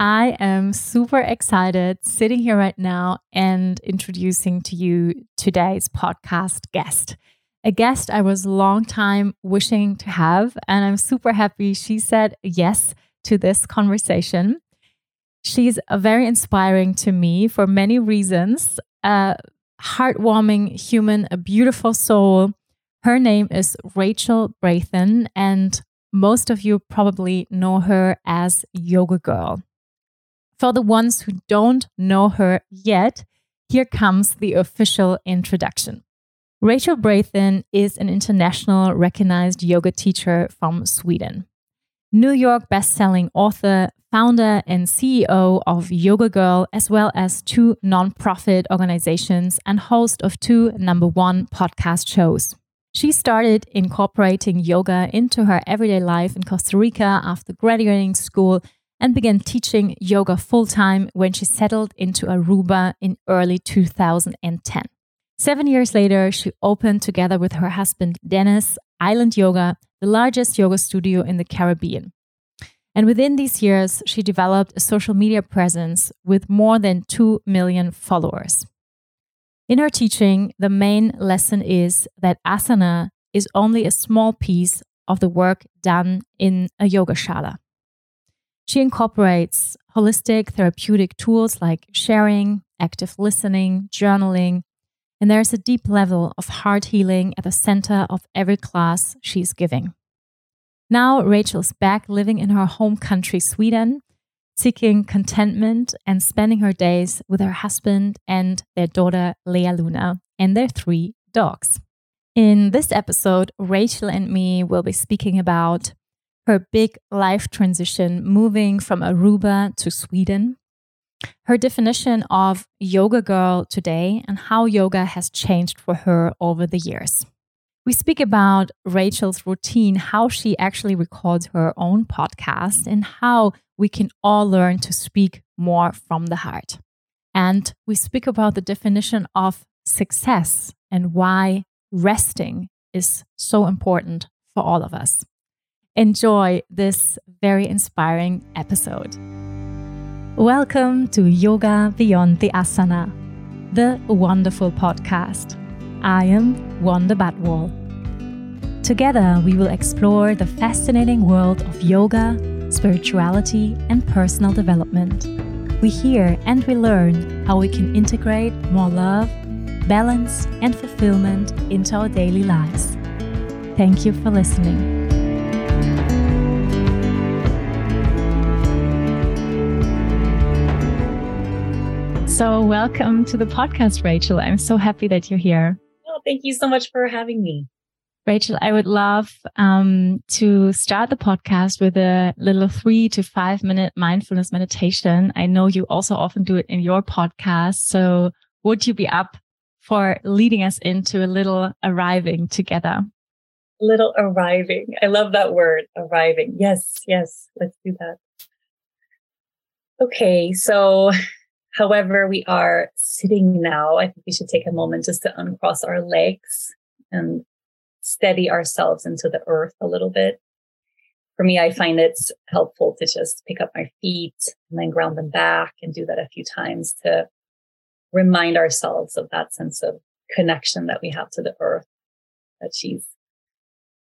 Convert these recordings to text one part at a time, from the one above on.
I am super excited sitting here right now and introducing to you today's podcast guest. A guest I was long time wishing to have, and I'm super happy she said yes to this conversation. She's uh, very inspiring to me for many reasons. A heartwarming human, a beautiful soul. Her name is Rachel Brathen, and most of you probably know her as Yoga Girl. For the ones who don't know her yet, here comes the official introduction. Rachel Brathen is an international recognized yoga teacher from Sweden. New York best-selling author, founder and CEO of Yoga Girl, as well as two nonprofit organizations and host of two number one podcast shows. She started incorporating yoga into her everyday life in Costa Rica after graduating school and began teaching yoga full time when she settled into Aruba in early 2010. Seven years later, she opened together with her husband Dennis Island Yoga, the largest yoga studio in the Caribbean. And within these years, she developed a social media presence with more than 2 million followers. In her teaching, the main lesson is that asana is only a small piece of the work done in a yoga shala. She incorporates holistic therapeutic tools like sharing, active listening, journaling, and there is a deep level of heart healing at the center of every class she's giving. Now, Rachel's back living in her home country, Sweden, seeking contentment and spending her days with her husband and their daughter, Lea Luna, and their three dogs. In this episode, Rachel and me will be speaking about her big life transition moving from Aruba to Sweden, her definition of yoga girl today, and how yoga has changed for her over the years. We speak about Rachel's routine, how she actually records her own podcast, and how we can all learn to speak more from the heart. And we speak about the definition of success and why resting is so important for all of us. Enjoy this very inspiring episode. Welcome to Yoga Beyond the Asana, the wonderful podcast. I am Wanda Badwall. Together, we will explore the fascinating world of yoga, spirituality, and personal development. We hear and we learn how we can integrate more love, balance, and fulfillment into our daily lives. Thank you for listening. So, welcome to the podcast, Rachel. I'm so happy that you're here. Oh, thank you so much for having me. Rachel, I would love um, to start the podcast with a little three to five minute mindfulness meditation. I know you also often do it in your podcast. So, would you be up for leading us into a little arriving together? Little arriving. I love that word, arriving. Yes, yes, let's do that. Okay, so However, we are sitting now. I think we should take a moment just to uncross our legs and steady ourselves into the earth a little bit. For me, I find it's helpful to just pick up my feet and then ground them back and do that a few times to remind ourselves of that sense of connection that we have to the earth, that she's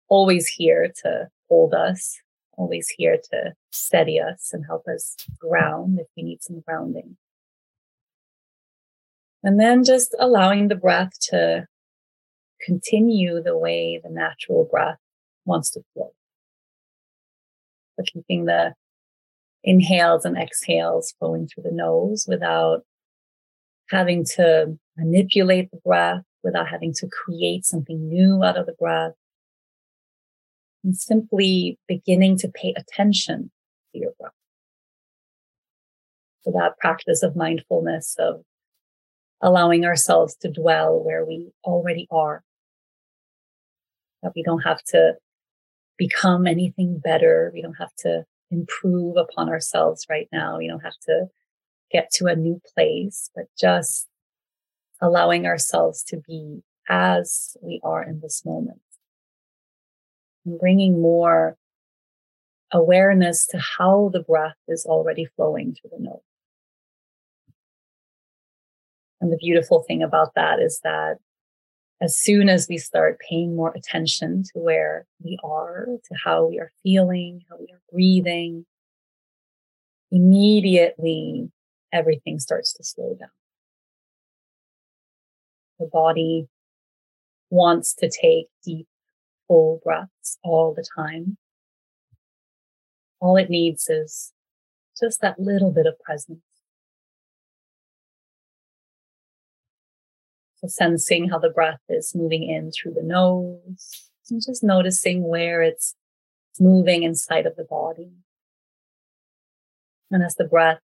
always here to hold us, always here to steady us and help us ground if we need some grounding. And then just allowing the breath to continue the way the natural breath wants to flow. So keeping the inhales and exhales flowing through the nose without having to manipulate the breath, without having to create something new out of the breath. And simply beginning to pay attention to your breath. So that practice of mindfulness of allowing ourselves to dwell where we already are. That we don't have to become anything better. We don't have to improve upon ourselves right now. We don't have to get to a new place, but just allowing ourselves to be as we are in this moment and bringing more awareness to how the breath is already flowing through the nose. And the beautiful thing about that is that as soon as we start paying more attention to where we are, to how we are feeling, how we are breathing, immediately everything starts to slow down. The body wants to take deep, full breaths all the time. All it needs is just that little bit of presence. So sensing how the breath is moving in through the nose and just noticing where it's moving inside of the body. And as the breath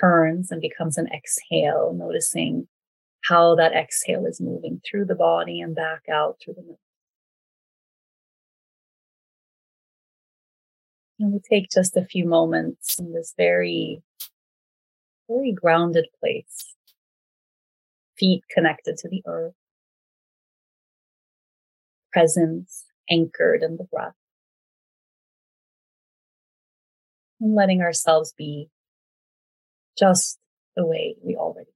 turns and becomes an exhale, noticing how that exhale is moving through the body and back out through the nose. And we take just a few moments in this very, very grounded place. Feet connected to the earth. Presence anchored in the breath. And letting ourselves be just the way we already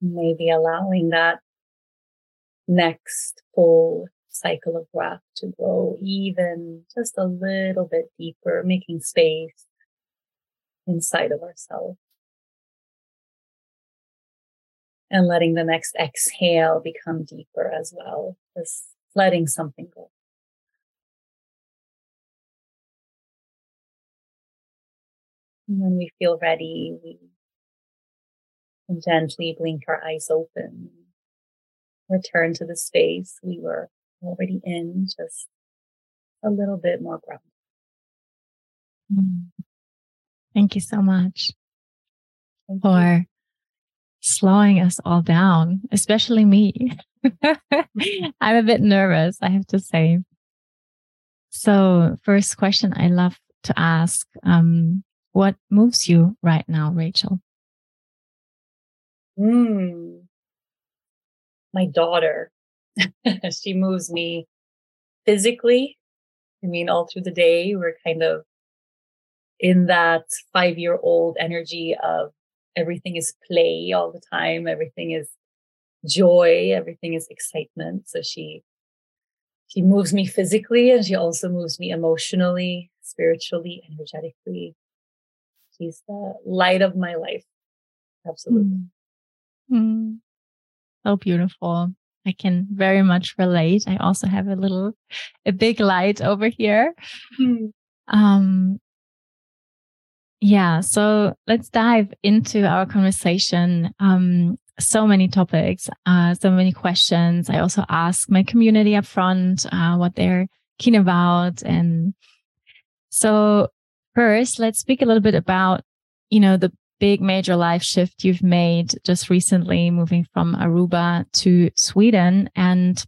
maybe allowing that next full cycle of breath to grow even just a little bit deeper, making space inside of ourselves. And letting the next exhale become deeper as well, just letting something go. And when we feel ready, we gently blink our eyes open. Return to the space we were already in, just a little bit more grounded. Mm. Thank you so much Thank for you. slowing us all down, especially me. I'm a bit nervous, I have to say. So, first question I love to ask um, What moves you right now, Rachel? Mm. My daughter, she moves me physically. I mean, all through the day, we're kind of in that five year old energy of everything is play all the time. Everything is joy. Everything is excitement. So she, she moves me physically and she also moves me emotionally, spiritually, energetically. She's the light of my life. Absolutely. Mm. Mm. So beautiful. I can very much relate. I also have a little, a big light over here. Mm. Um, yeah. So let's dive into our conversation. Um, so many topics, uh, so many questions. I also ask my community up front, uh, what they're keen about. And so first, let's speak a little bit about, you know, the big major life shift you've made just recently, moving from Aruba to Sweden. And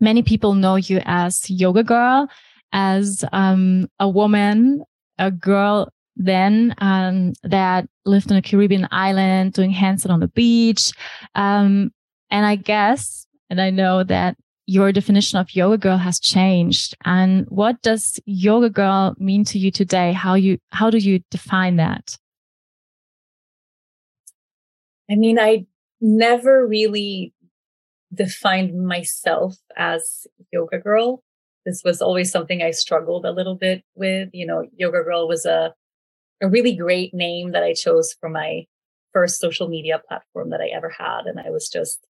many people know you as Yoga Girl, as um, a woman, a girl then um, that lived on a Caribbean island doing handstand on the beach. Um, and I guess, and I know that your definition of yoga girl has changed. And what does yoga girl mean to you today? How you how do you define that? I mean, I never really defined myself as yoga girl. This was always something I struggled a little bit with. You know, yoga girl was a, a really great name that I chose for my first social media platform that I ever had. And I was just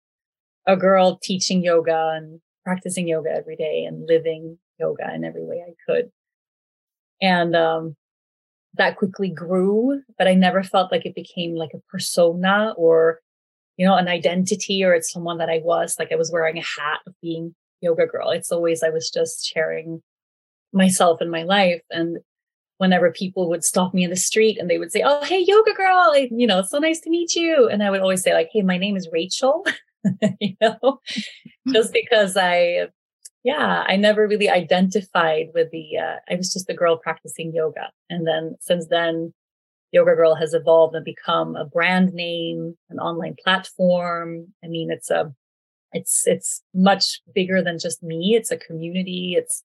a girl teaching yoga and practicing yoga every day and living yoga in every way I could. And um, that quickly grew, but I never felt like it became like a persona or, you know, an identity or it's someone that I was like I was wearing a hat of being yoga girl. It's always I was just sharing myself and my life. And whenever people would stop me in the street and they would say, Oh, hey, yoga girl, you know, it's so nice to meet you. And I would always say, like, hey, my name is Rachel, you know, just because I yeah, I never really identified with the, uh, I was just the girl practicing yoga. And then since then, Yoga Girl has evolved and become a brand name, an online platform. I mean, it's a, it's, it's much bigger than just me. It's a community. It's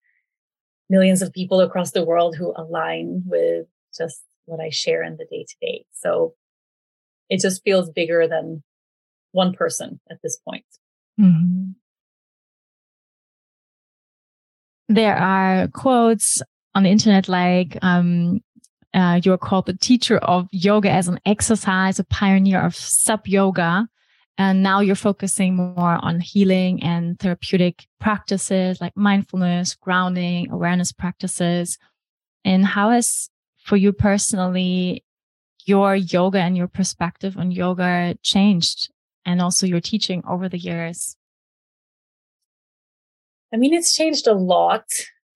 millions of people across the world who align with just what I share in the day to day. So it just feels bigger than one person at this point. Mm-hmm. There are quotes on the internet like, um, uh, you're called the teacher of yoga as an exercise, a pioneer of sub yoga. And now you're focusing more on healing and therapeutic practices like mindfulness, grounding, awareness practices. And how has for you personally your yoga and your perspective on yoga changed and also your teaching over the years? I mean, it's changed a lot,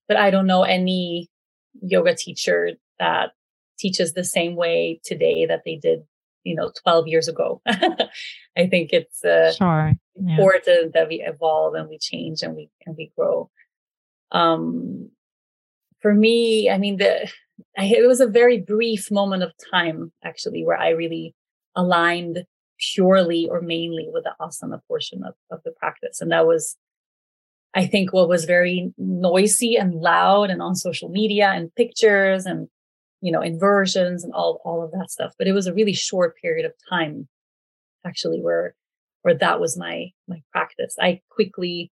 but I don't know any yoga teacher that teaches the same way today that they did you know 12 years ago i think it's uh, sure. yeah. important that we evolve and we change and we and we grow um for me i mean the I, it was a very brief moment of time actually where i really aligned purely or mainly with the asana portion of, of the practice and that was i think what was very noisy and loud and on social media and pictures and you know, inversions and all, all of that stuff. But it was a really short period of time actually where, where that was my, my practice. I quickly,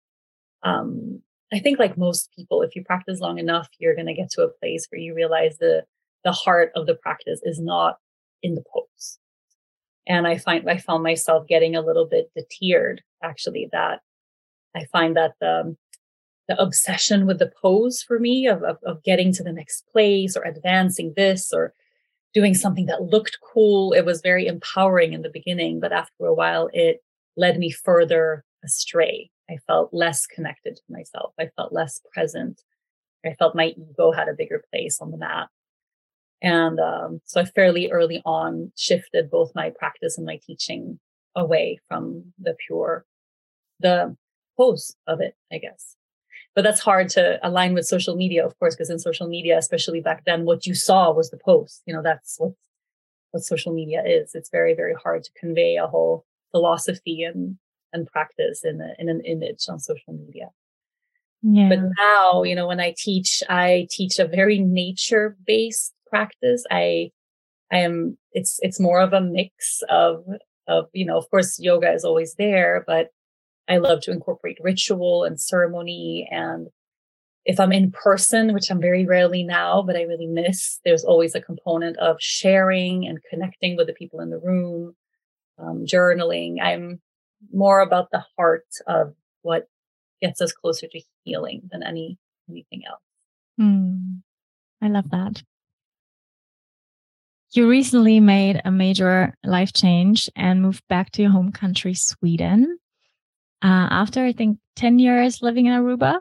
um, I think like most people, if you practice long enough, you're going to get to a place where you realize the, the heart of the practice is not in the pose. And I find, I found myself getting a little bit deterred actually that I find that the, the obsession with the pose for me of, of, of getting to the next place or advancing this or doing something that looked cool. It was very empowering in the beginning, but after a while, it led me further astray. I felt less connected to myself. I felt less present. I felt my ego had a bigger place on the map. And um, so I fairly early on shifted both my practice and my teaching away from the pure, the pose of it, I guess but that's hard to align with social media, of course, because in social media, especially back then, what you saw was the post. You know, that's what what social media is. It's very, very hard to convey a whole philosophy and and practice in a, in an image on social media. Yeah. But now, you know, when I teach, I teach a very nature based practice. I I am it's it's more of a mix of of you know, of course, yoga is always there, but I love to incorporate ritual and ceremony. And if I'm in person, which I'm very rarely now, but I really miss, there's always a component of sharing and connecting with the people in the room, um, journaling. I'm more about the heart of what gets us closer to healing than any anything else. Mm, I love that. You recently made a major life change and moved back to your home country, Sweden uh, after I think 10 years living in Aruba.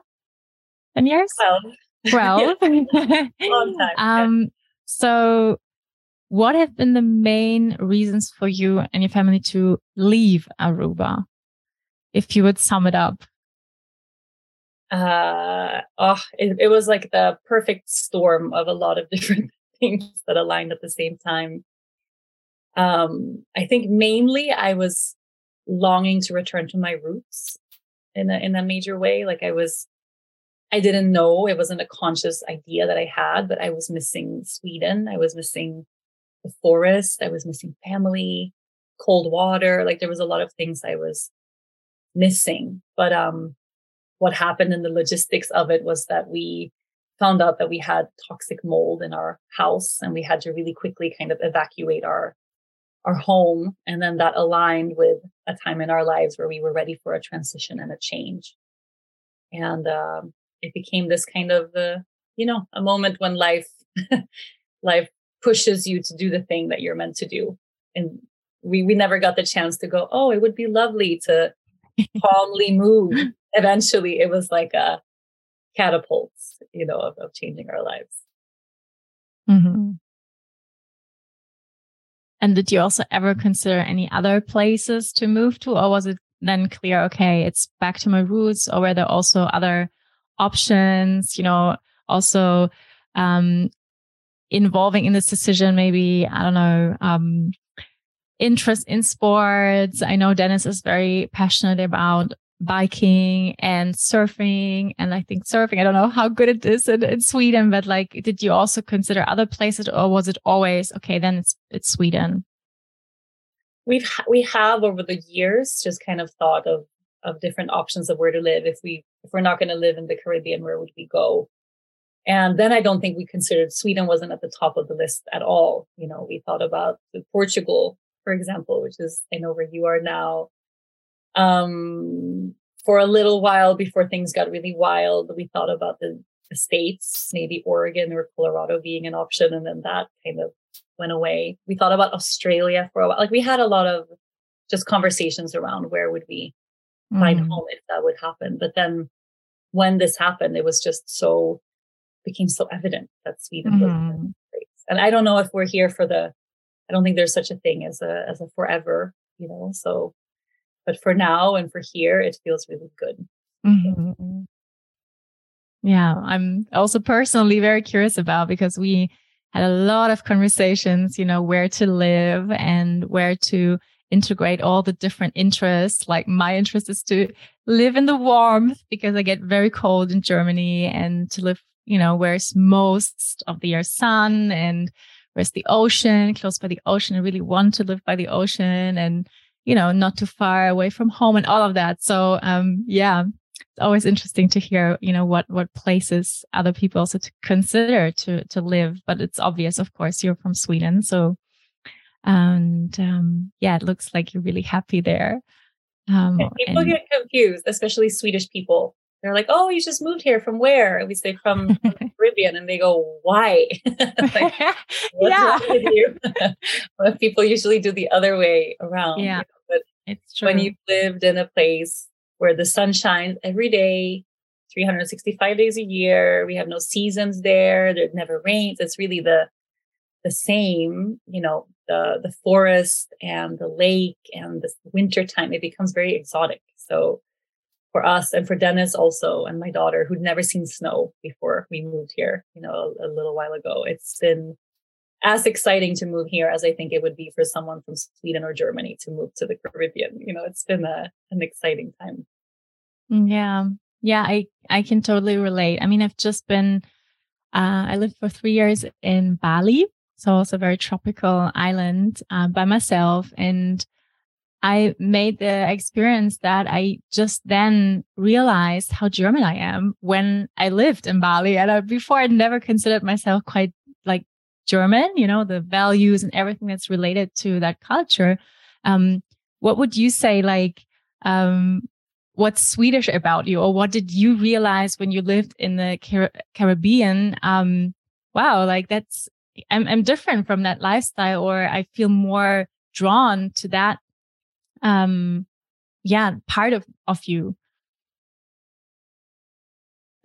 10 years? 12. 12. Long time. um, so, what have been the main reasons for you and your family to leave Aruba? If you would sum it up. Uh, oh, it, it was like the perfect storm of a lot of different things that aligned at the same time. Um, I think mainly I was longing to return to my roots in a in a major way. Like I was I didn't know it wasn't a conscious idea that I had, but I was missing Sweden. I was missing the forest. I was missing family, cold water. Like there was a lot of things I was missing. But um what happened in the logistics of it was that we found out that we had toxic mold in our house and we had to really quickly kind of evacuate our our home. And then that aligned with a time in our lives where we were ready for a transition and a change. And um, it became this kind of, uh, you know, a moment when life, life pushes you to do the thing that you're meant to do. And we, we never got the chance to go, oh, it would be lovely to calmly move. Eventually, it was like a catapult, you know, of, of changing our lives. Mm-hmm. And did you also ever consider any other places to move to, or was it then clear, okay, it's back to my roots, or were there also other options, you know, also um, involving in this decision? Maybe, I don't know, um, interest in sports. I know Dennis is very passionate about biking and surfing. And I think surfing, I don't know how good it is in, in Sweden, but like, did you also consider other places or was it always, okay, then it's, it's Sweden? We've, we have over the years just kind of thought of, of different options of where to live. If we, if we're not going to live in the Caribbean, where would we go? And then I don't think we considered Sweden wasn't at the top of the list at all. You know, we thought about Portugal, for example, which is, I know where you are now. Um, for a little while before things got really wild, we thought about the, the states, maybe Oregon or Colorado being an option. And then that kind of went away. We thought about Australia for a while. Like we had a lot of just conversations around where would we mm. find home if that would happen. But then when this happened, it was just so became so evident that Sweden mm. was mm-hmm. place. And I don't know if we're here for the I don't think there's such a thing as a as a forever, you know. So, but for now and for here, it feels really good. Mm-hmm. Yeah, I'm also personally very curious about because we had a lot of conversations, you know, where to live and where to integrate all the different interests. Like my interest is to live in the warmth because I get very cold in Germany and to live, you know, where's most of the year sun and where's the ocean, close by the ocean. I really want to live by the ocean and, you know, not too far away from home and all of that. So, um, yeah, it's always interesting to hear, you know, what, what places other people also to consider to, to live. But it's obvious, of course, you're from Sweden. So, and, um, yeah, it looks like you're really happy there. Um, people and, get confused, especially Swedish people they're like, "Oh, you just moved here from where?" And We say from, from Caribbean, and they go, "Why?" like, yeah. people usually do the other way around. Yeah, you know? It's true. When you've lived in a place where the sun shines every day, 365 days a year, we have no seasons there. there never rains. It's really the the same. You know, the the forest and the lake and the winter time. It becomes very exotic. So for us and for Dennis also and my daughter who'd never seen snow before we moved here, you know, a, a, little while ago. It's been as exciting to move here as I think it would be for someone from Sweden or Germany to move to the Caribbean. You know, it's been a, an exciting time. Yeah. Yeah, I I can totally relate. I mean, I've just been uh, I lived for 3 years in Bali, so also a very tropical island uh, by myself and I made the experience that I just then realized how German I am when I lived in Bali. And I, before I'd never considered myself quite like German, you know, the values and everything that's related to that culture. Um, what would you say, like, um, what's Swedish about you, or what did you realize when you lived in the Car- Caribbean? Um, wow, like that's I'm, I'm different from that lifestyle, or I feel more drawn to that um yeah part of of you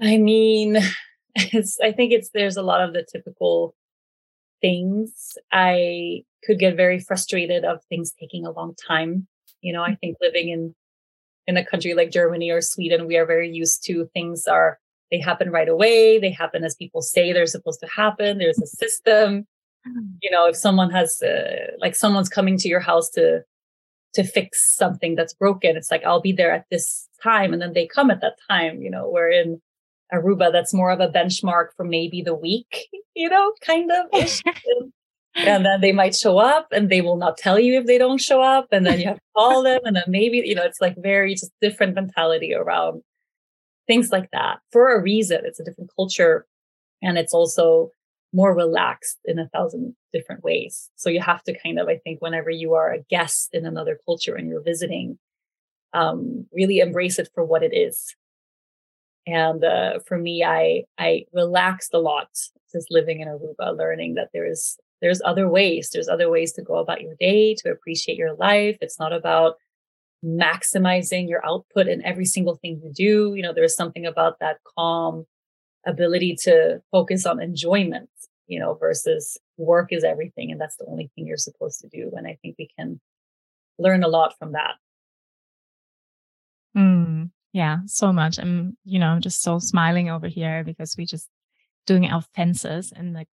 i mean it's i think it's there's a lot of the typical things i could get very frustrated of things taking a long time you know i think living in in a country like germany or sweden we are very used to things are they happen right away they happen as people say they're supposed to happen there's a system you know if someone has uh, like someone's coming to your house to to fix something that's broken. It's like, I'll be there at this time. And then they come at that time, you know, where in Aruba, that's more of a benchmark for maybe the week, you know, kind of. and then they might show up and they will not tell you if they don't show up. And then you have to call them. And then maybe, you know, it's like very just different mentality around things like that for a reason. It's a different culture. And it's also more relaxed in a thousand different ways. So you have to kind of, I think, whenever you are a guest in another culture and you're visiting, um, really embrace it for what it is. And uh, for me, I I relaxed a lot just living in Aruba, learning that there's there's other ways. There's other ways to go about your day, to appreciate your life. It's not about maximizing your output in every single thing you do. You know, there's something about that calm ability to focus on enjoyment you know, versus work is everything and that's the only thing you're supposed to do. And I think we can learn a lot from that. Mm, yeah, so much. I'm, you know, I'm just so smiling over here because we just doing our fences and the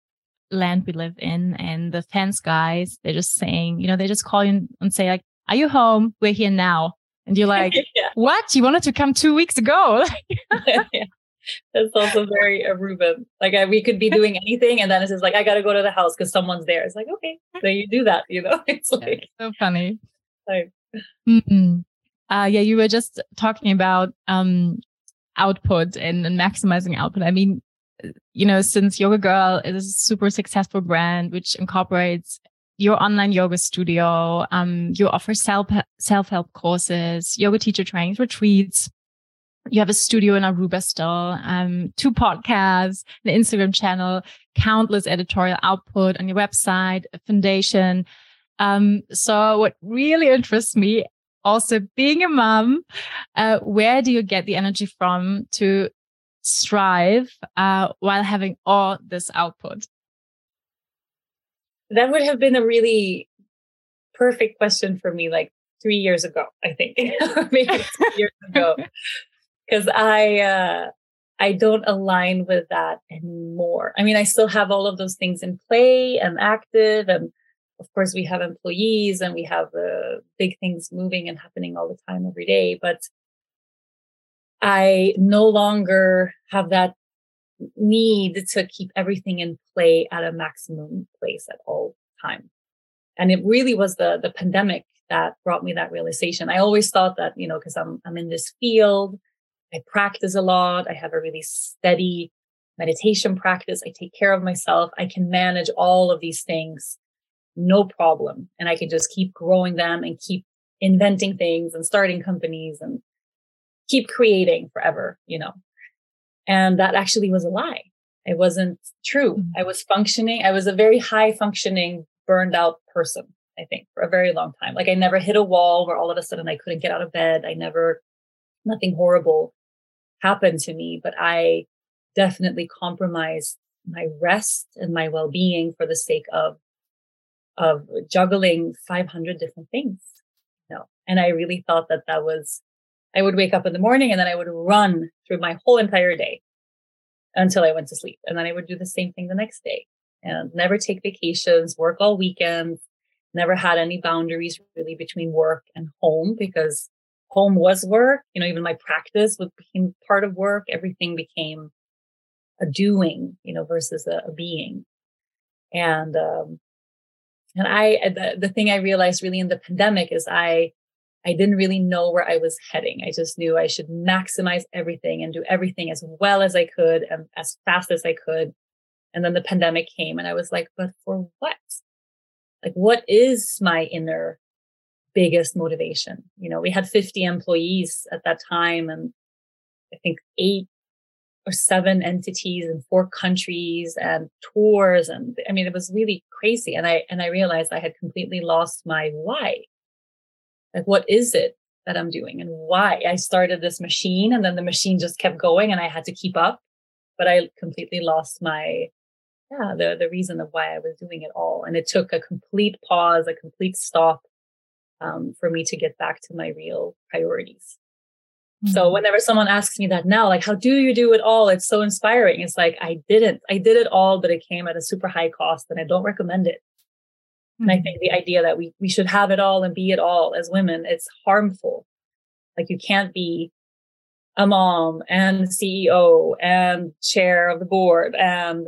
land we live in and the fence guys, they're just saying, you know, they just call you and say like, are you home? We're here now. And you're like, yeah. what? You wanted to come two weeks ago. yeah. That's also very Aruban. Like I, we could be doing anything, and then it's just like I got to go to the house because someone's there. It's like okay, so you do that. You know, it's like so funny. Like, mm-hmm. Uh, yeah, you were just talking about um, output and, and maximizing output. I mean, you know, since Yoga Girl is a super successful brand which incorporates your online yoga studio, um, you offer self self help courses, yoga teacher trainings, retreats. You have a studio in Aruba still, um, two podcasts, an Instagram channel, countless editorial output on your website, a foundation. Um, so what really interests me also being a mom, uh, where do you get the energy from to strive uh, while having all this output? That would have been a really perfect question for me like three years ago, I think, maybe years ago, because I uh, I don't align with that anymore. I mean, I still have all of those things in play and active, and of course, we have employees and we have uh, big things moving and happening all the time every day, but I no longer have that need to keep everything in play at a maximum place at all time. And it really was the the pandemic that brought me that realization. I always thought that, you know, because I'm I'm in this field, I practice a lot, I have a really steady meditation practice, I take care of myself, I can manage all of these things no problem. And I can just keep growing them and keep inventing things and starting companies and keep creating forever, you know. And that actually was a lie. It wasn't true. Mm-hmm. I was functioning. I was a very high functioning, burned out person, I think, for a very long time. Like I never hit a wall where all of a sudden I couldn't get out of bed. I never, nothing horrible happened to me, but I definitely compromised my rest and my well being for the sake of, of juggling 500 different things. You know, and I really thought that that was I would wake up in the morning and then I would run through my whole entire day until I went to sleep. And then I would do the same thing the next day and never take vacations, work all weekends, never had any boundaries really between work and home because home was work. You know, even my practice became part of work. Everything became a doing, you know, versus a, a being. And, um, and I, uh, the, the thing I realized really in the pandemic is I I didn't really know where I was heading. I just knew I should maximize everything and do everything as well as I could and as fast as I could. And then the pandemic came and I was like, but for what? Like, what is my inner biggest motivation? You know, we had 50 employees at that time and I think eight seven entities and four countries and tours. And I mean, it was really crazy. And I, and I realized I had completely lost my why like, what is it that I'm doing and why? I started this machine and then the machine just kept going and I had to keep up, but I completely lost my, yeah, the, the reason of why I was doing it all. And it took a complete pause, a complete stop um, for me to get back to my real priorities. Mm-hmm. So whenever someone asks me that now, like, how do you do it all? It's so inspiring. It's like, I didn't, I did it all, but it came at a super high cost and I don't recommend it. And I mm-hmm. think the idea that we, we should have it all and be it all as women, it's harmful. Like you can't be a mom and CEO and chair of the board and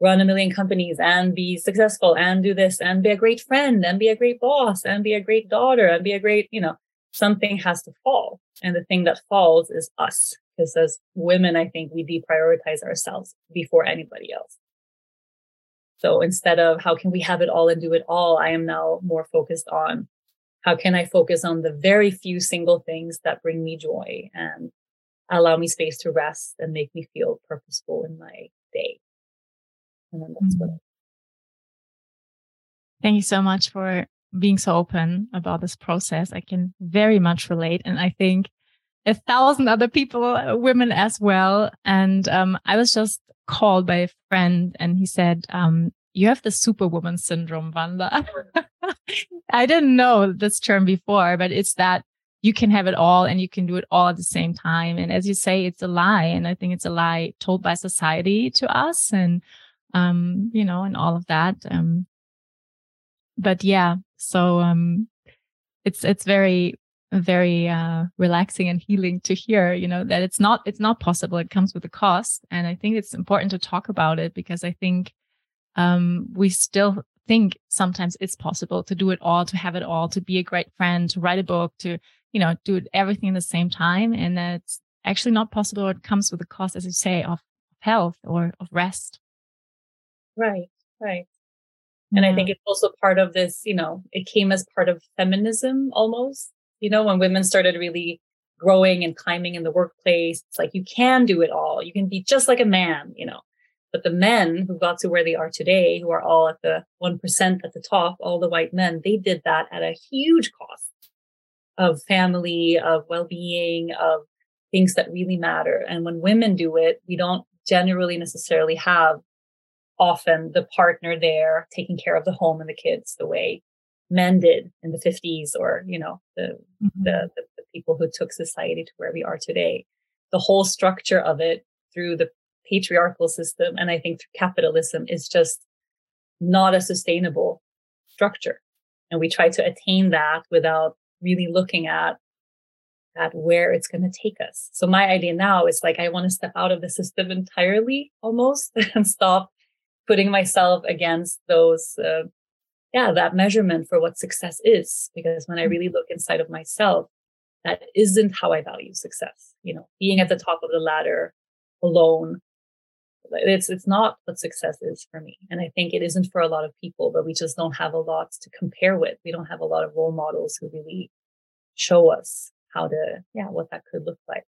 run a million companies and be successful and do this and be a great friend and be a great boss and be a great daughter and be a great, you know, something has to fall. And the thing that falls is us. Because as women, I think we deprioritize ourselves before anybody else. So instead of how can we have it all and do it all, I am now more focused on how can I focus on the very few single things that bring me joy and allow me space to rest and make me feel purposeful in my day. And then that's mm-hmm. what. Thank you so much for being so open about this process. I can very much relate. And I think a thousand other people, uh, women as well. And um, I was just called by a friend and he said, um, you have the superwoman syndrome, Wanda. I didn't know this term before, but it's that you can have it all and you can do it all at the same time. And as you say, it's a lie. And I think it's a lie told by society to us. And um, you know, and all of that. Um, but yeah, so, um, it's, it's very, very, uh, relaxing and healing to hear, you know, that it's not, it's not possible. It comes with a cost. And I think it's important to talk about it because I think, um, we still think sometimes it's possible to do it all, to have it all, to be a great friend, to write a book, to, you know, do everything at the same time. And that's actually not possible. It comes with a cost, as you say, of health or of rest. Right, right. And. I mm-hmm. think it's also part of this, you know, it came as part of feminism almost, you know, when women started really growing and climbing in the workplace. It's like you can do it all. You can be just like a man, you know. But the men who got to where they are today, who are all at the 1% at the top, all the white men, they did that at a huge cost of family, of well being, of things that really matter. And when women do it, we don't generally necessarily have often the partner there taking care of the home and the kids the way men did in the 50s or you know the, mm-hmm. the, the, the people who took society to where we are today the whole structure of it through the patriarchal system and i think through capitalism is just not a sustainable structure and we try to attain that without really looking at at where it's going to take us. So my idea now is like I want to step out of the system entirely almost and stop putting myself against those uh, yeah, that measurement for what success is because when I mm. really look inside of myself that isn't how I value success. You know, being at the top of the ladder alone it's it's not what success is for me and i think it isn't for a lot of people but we just don't have a lot to compare with we don't have a lot of role models who really show us how to, yeah, what that could look like.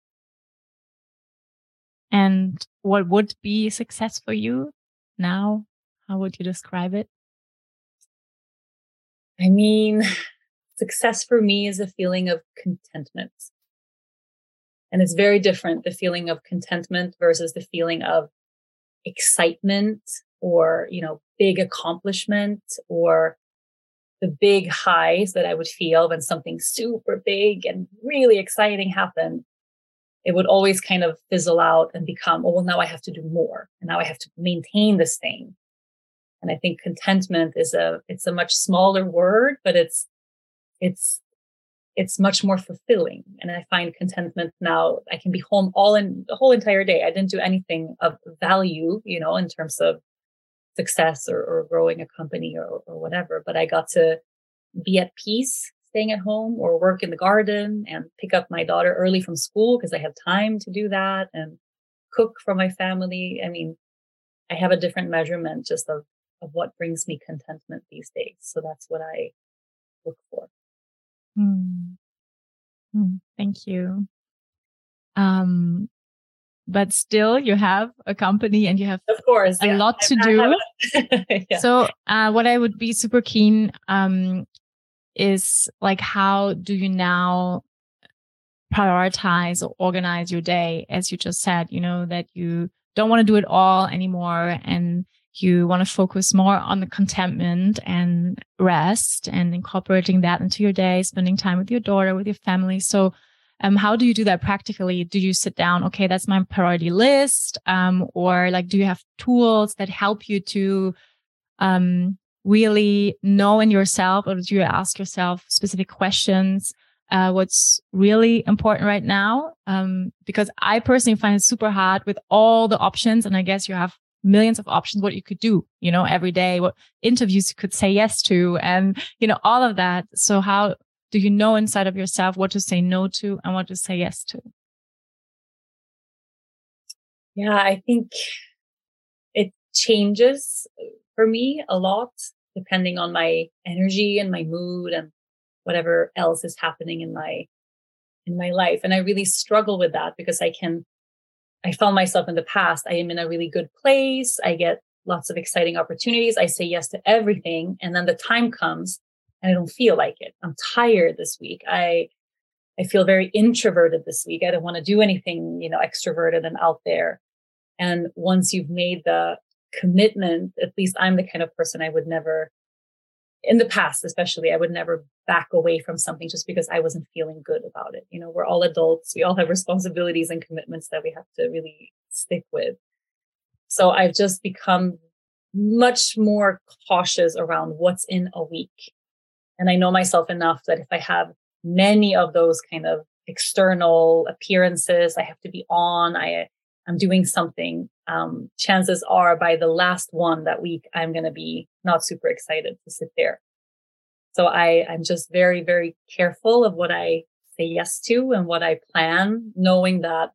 And what would be success for you now? How would you describe it? I mean, success for me is a feeling of contentment. And it's very different, the feeling of contentment versus the feeling of excitement or, you know, big accomplishment or the big highs that I would feel when something super big and really exciting happened, it would always kind of fizzle out and become, oh, well, now I have to do more. And now I have to maintain this thing. And I think contentment is a, it's a much smaller word, but it's, it's, it's much more fulfilling. And I find contentment now, I can be home all in the whole entire day. I didn't do anything of value, you know, in terms of success or, or growing a company or, or whatever, but I got to be at peace staying at home or work in the garden and pick up my daughter early from school because I have time to do that and cook for my family. I mean, I have a different measurement just of, of what brings me contentment these days. So that's what I look for. Mm. Mm, thank you. Um, but still you have a company and you have of course a yeah. lot to do yeah. so uh, what i would be super keen um, is like how do you now prioritize or organize your day as you just said you know that you don't want to do it all anymore and you want to focus more on the contentment and rest and incorporating that into your day spending time with your daughter with your family so um, how do you do that practically? Do you sit down, okay, that's my priority list? Um, or like, do you have tools that help you to, um, really know in yourself or do you ask yourself specific questions? Uh, what's really important right now? Um, because I personally find it super hard with all the options. And I guess you have millions of options, what you could do, you know, every day, what interviews you could say yes to and, you know, all of that. So how, do you know inside of yourself what to say no to and what to say yes to? Yeah, I think it changes for me a lot depending on my energy and my mood and whatever else is happening in my in my life and i really struggle with that because i can i found myself in the past i am in a really good place i get lots of exciting opportunities i say yes to everything and then the time comes and I don't feel like it. I'm tired this week. I I feel very introverted this week. I don't want to do anything, you know, extroverted and out there. And once you've made the commitment, at least I'm the kind of person I would never in the past especially i would never back away from something just because i wasn't feeling good about it you know we're all adults we all have responsibilities and commitments that we have to really stick with so i've just become much more cautious around what's in a week. And I know myself enough that if I have many of those kind of external appearances, I have to be on, I I'm doing something. Um, chances are by the last one that week, I'm going to be not super excited to sit there. So I, I'm just very, very careful of what I say yes to and what I plan, knowing that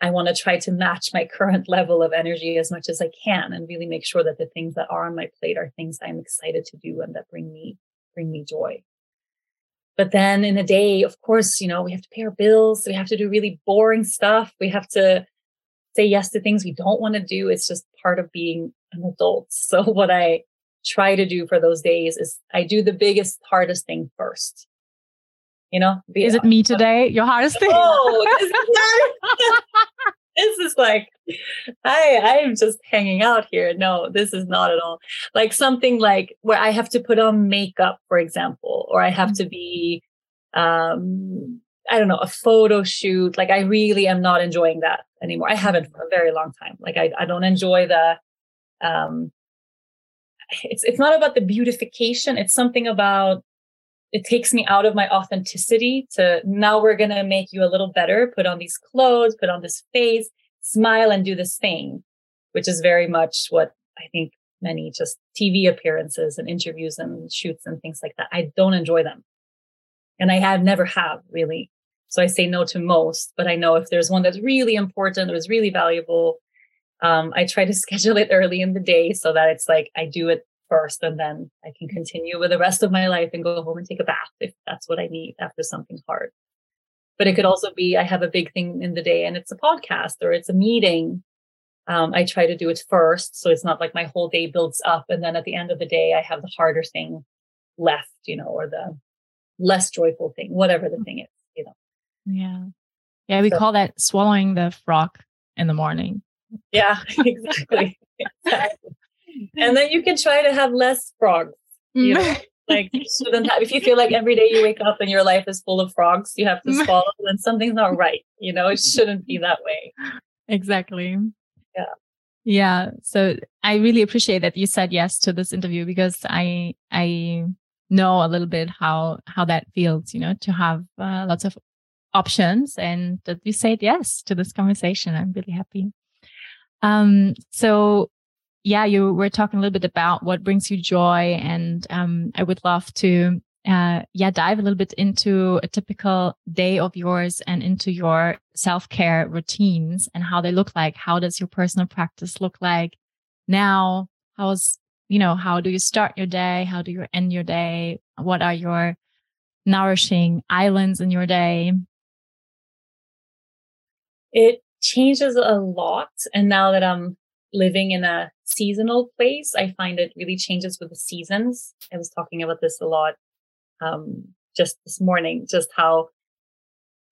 I want to try to match my current level of energy as much as I can and really make sure that the things that are on my plate are things I'm excited to do and that bring me bring me joy. But then in a day, of course, you know, we have to pay our bills, we have to do really boring stuff, we have to say yes to things we don't want to do. It's just part of being an adult. So what I try to do for those days is I do the biggest, hardest thing first. You know, is it me today? Your hardest thing? Oh, this is, this is like, I I am just hanging out here. No, this is not at all like something like where I have to put on makeup, for example, or I have to mm-hmm. be, um, I don't know, a photo shoot. Like I really am not enjoying that anymore. I haven't for a very long time. Like I I don't enjoy the, um, it's it's not about the beautification. It's something about it takes me out of my authenticity to now we're to make you a little better put on these clothes put on this face smile and do this thing which is very much what i think many just tv appearances and interviews and shoots and things like that i don't enjoy them and i have never have really so i say no to most but i know if there's one that's really important or is really valuable um, i try to schedule it early in the day so that it's like i do it first and then I can continue with the rest of my life and go home and take a bath if that's what I need after something hard. But it could also be I have a big thing in the day and it's a podcast or it's a meeting. Um, I try to do it first. So it's not like my whole day builds up. And then at the end of the day, I have the harder thing left, you know, or the less joyful thing, whatever the thing is. Yeah. Yeah. We so, call that swallowing the frog in the morning. Yeah, exactly. exactly and then you can try to have less frogs. You know, like you shouldn't have. If you feel like every day you wake up and your life is full of frogs, you have to swallow, then something's not right. You know, it shouldn't be that way. Exactly. Yeah. Yeah. So I really appreciate that you said yes to this interview because I I know a little bit how how that feels. You know, to have uh, lots of options and that you said yes to this conversation. I'm really happy. Um, so yeah, you were talking a little bit about what brings you joy, and um, I would love to uh, yeah dive a little bit into a typical day of yours and into your self care routines and how they look like. How does your personal practice look like now? How's you know how do you start your day? How do you end your day? What are your nourishing islands in your day? It changes a lot, and now that I'm living in a seasonal place, I find it really changes with the seasons. I was talking about this a lot um, just this morning, just how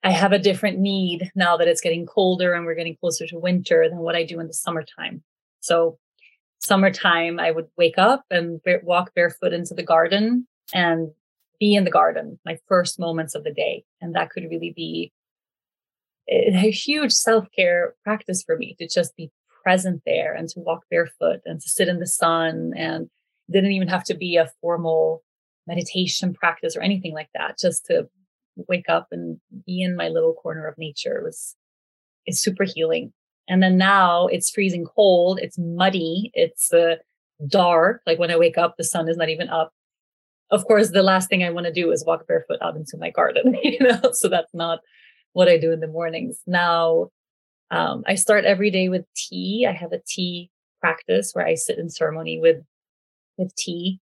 I have a different need now that it's getting colder and we're getting closer to winter than what I do in the summertime. So, summertime, I would wake up and walk barefoot into the garden and be in the garden, my first moments of the day. And that could really be a huge self care practice for me to just be present there and to walk barefoot and to sit in the sun and didn't even have to be a formal meditation practice or anything like that just to wake up and be in my little corner of nature was is super healing. And then now it's freezing cold it's muddy it's uh, dark like when i wake up the sun is not even up. Of course the last thing i want to do is walk barefoot out into my garden you know so that's not what i do in the mornings now um, I start every day with tea. I have a tea practice where I sit in ceremony with with tea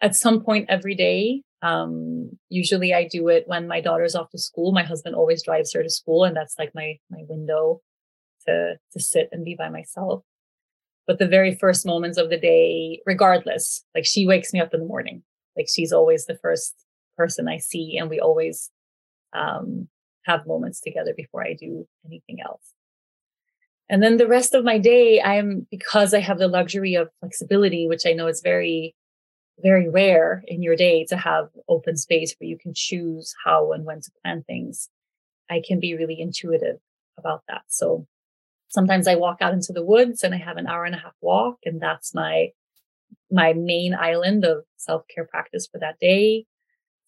at some point every day. Um, usually I do it when my daughter's off to school. My husband always drives her to school, and that's like my my window to to sit and be by myself. But the very first moments of the day, regardless, like she wakes me up in the morning. Like she's always the first person I see, and we always um, have moments together before I do anything else. And then the rest of my day, I'm because I have the luxury of flexibility, which I know is very, very rare in your day to have open space where you can choose how and when to plan things. I can be really intuitive about that. So Sometimes I walk out into the woods and I have an hour and a half walk and that's my my main island of self-care practice for that day.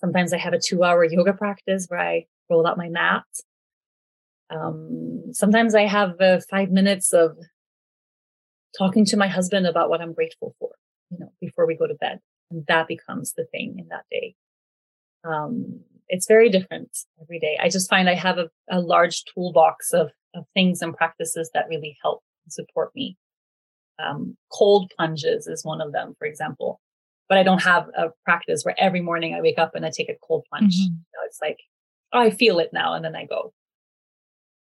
Sometimes I have a 2-hour yoga practice where I roll out my mat. Um, sometimes I have uh, 5 minutes of talking to my husband about what I'm grateful for, you know, before we go to bed. And that becomes the thing in that day. Um, it's very different every day. I just find I have a, a large toolbox of, of things and practices that really help and support me. Um, cold plunges is one of them, for example. But I don't have a practice where every morning I wake up and I take a cold plunge. Mm-hmm. You know, it's like, I feel it now, and then I go.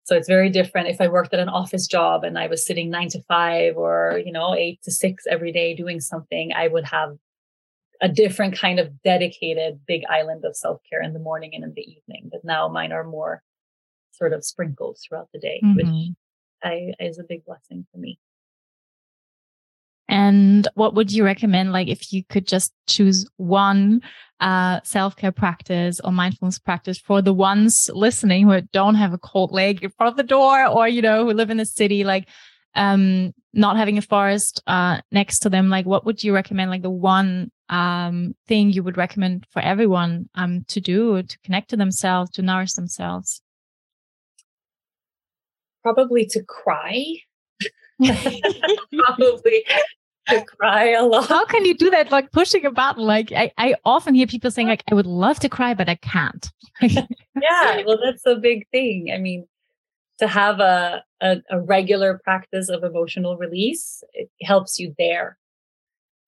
So it's very different if I worked at an office job and I was sitting nine to five or, you know, eight to six every day doing something, I would have a different kind of dedicated big island of self care in the morning and in the evening. But now mine are more sort of sprinkled throughout the day, mm-hmm. which I, is a big blessing for me. And what would you recommend? Like, if you could just choose one uh, self care practice or mindfulness practice for the ones listening who don't have a cold leg in front of the door or, you know, who live in the city, like, um, not having a forest uh, next to them, like, what would you recommend? Like, the one um, thing you would recommend for everyone um, to do to connect to themselves, to nourish themselves? Probably to cry. Probably to cry a lot. How can you do that? Like pushing a button. Like I, I often hear people saying, like, I would love to cry, but I can't. yeah, well, that's a big thing. I mean, to have a, a, a regular practice of emotional release, it helps you there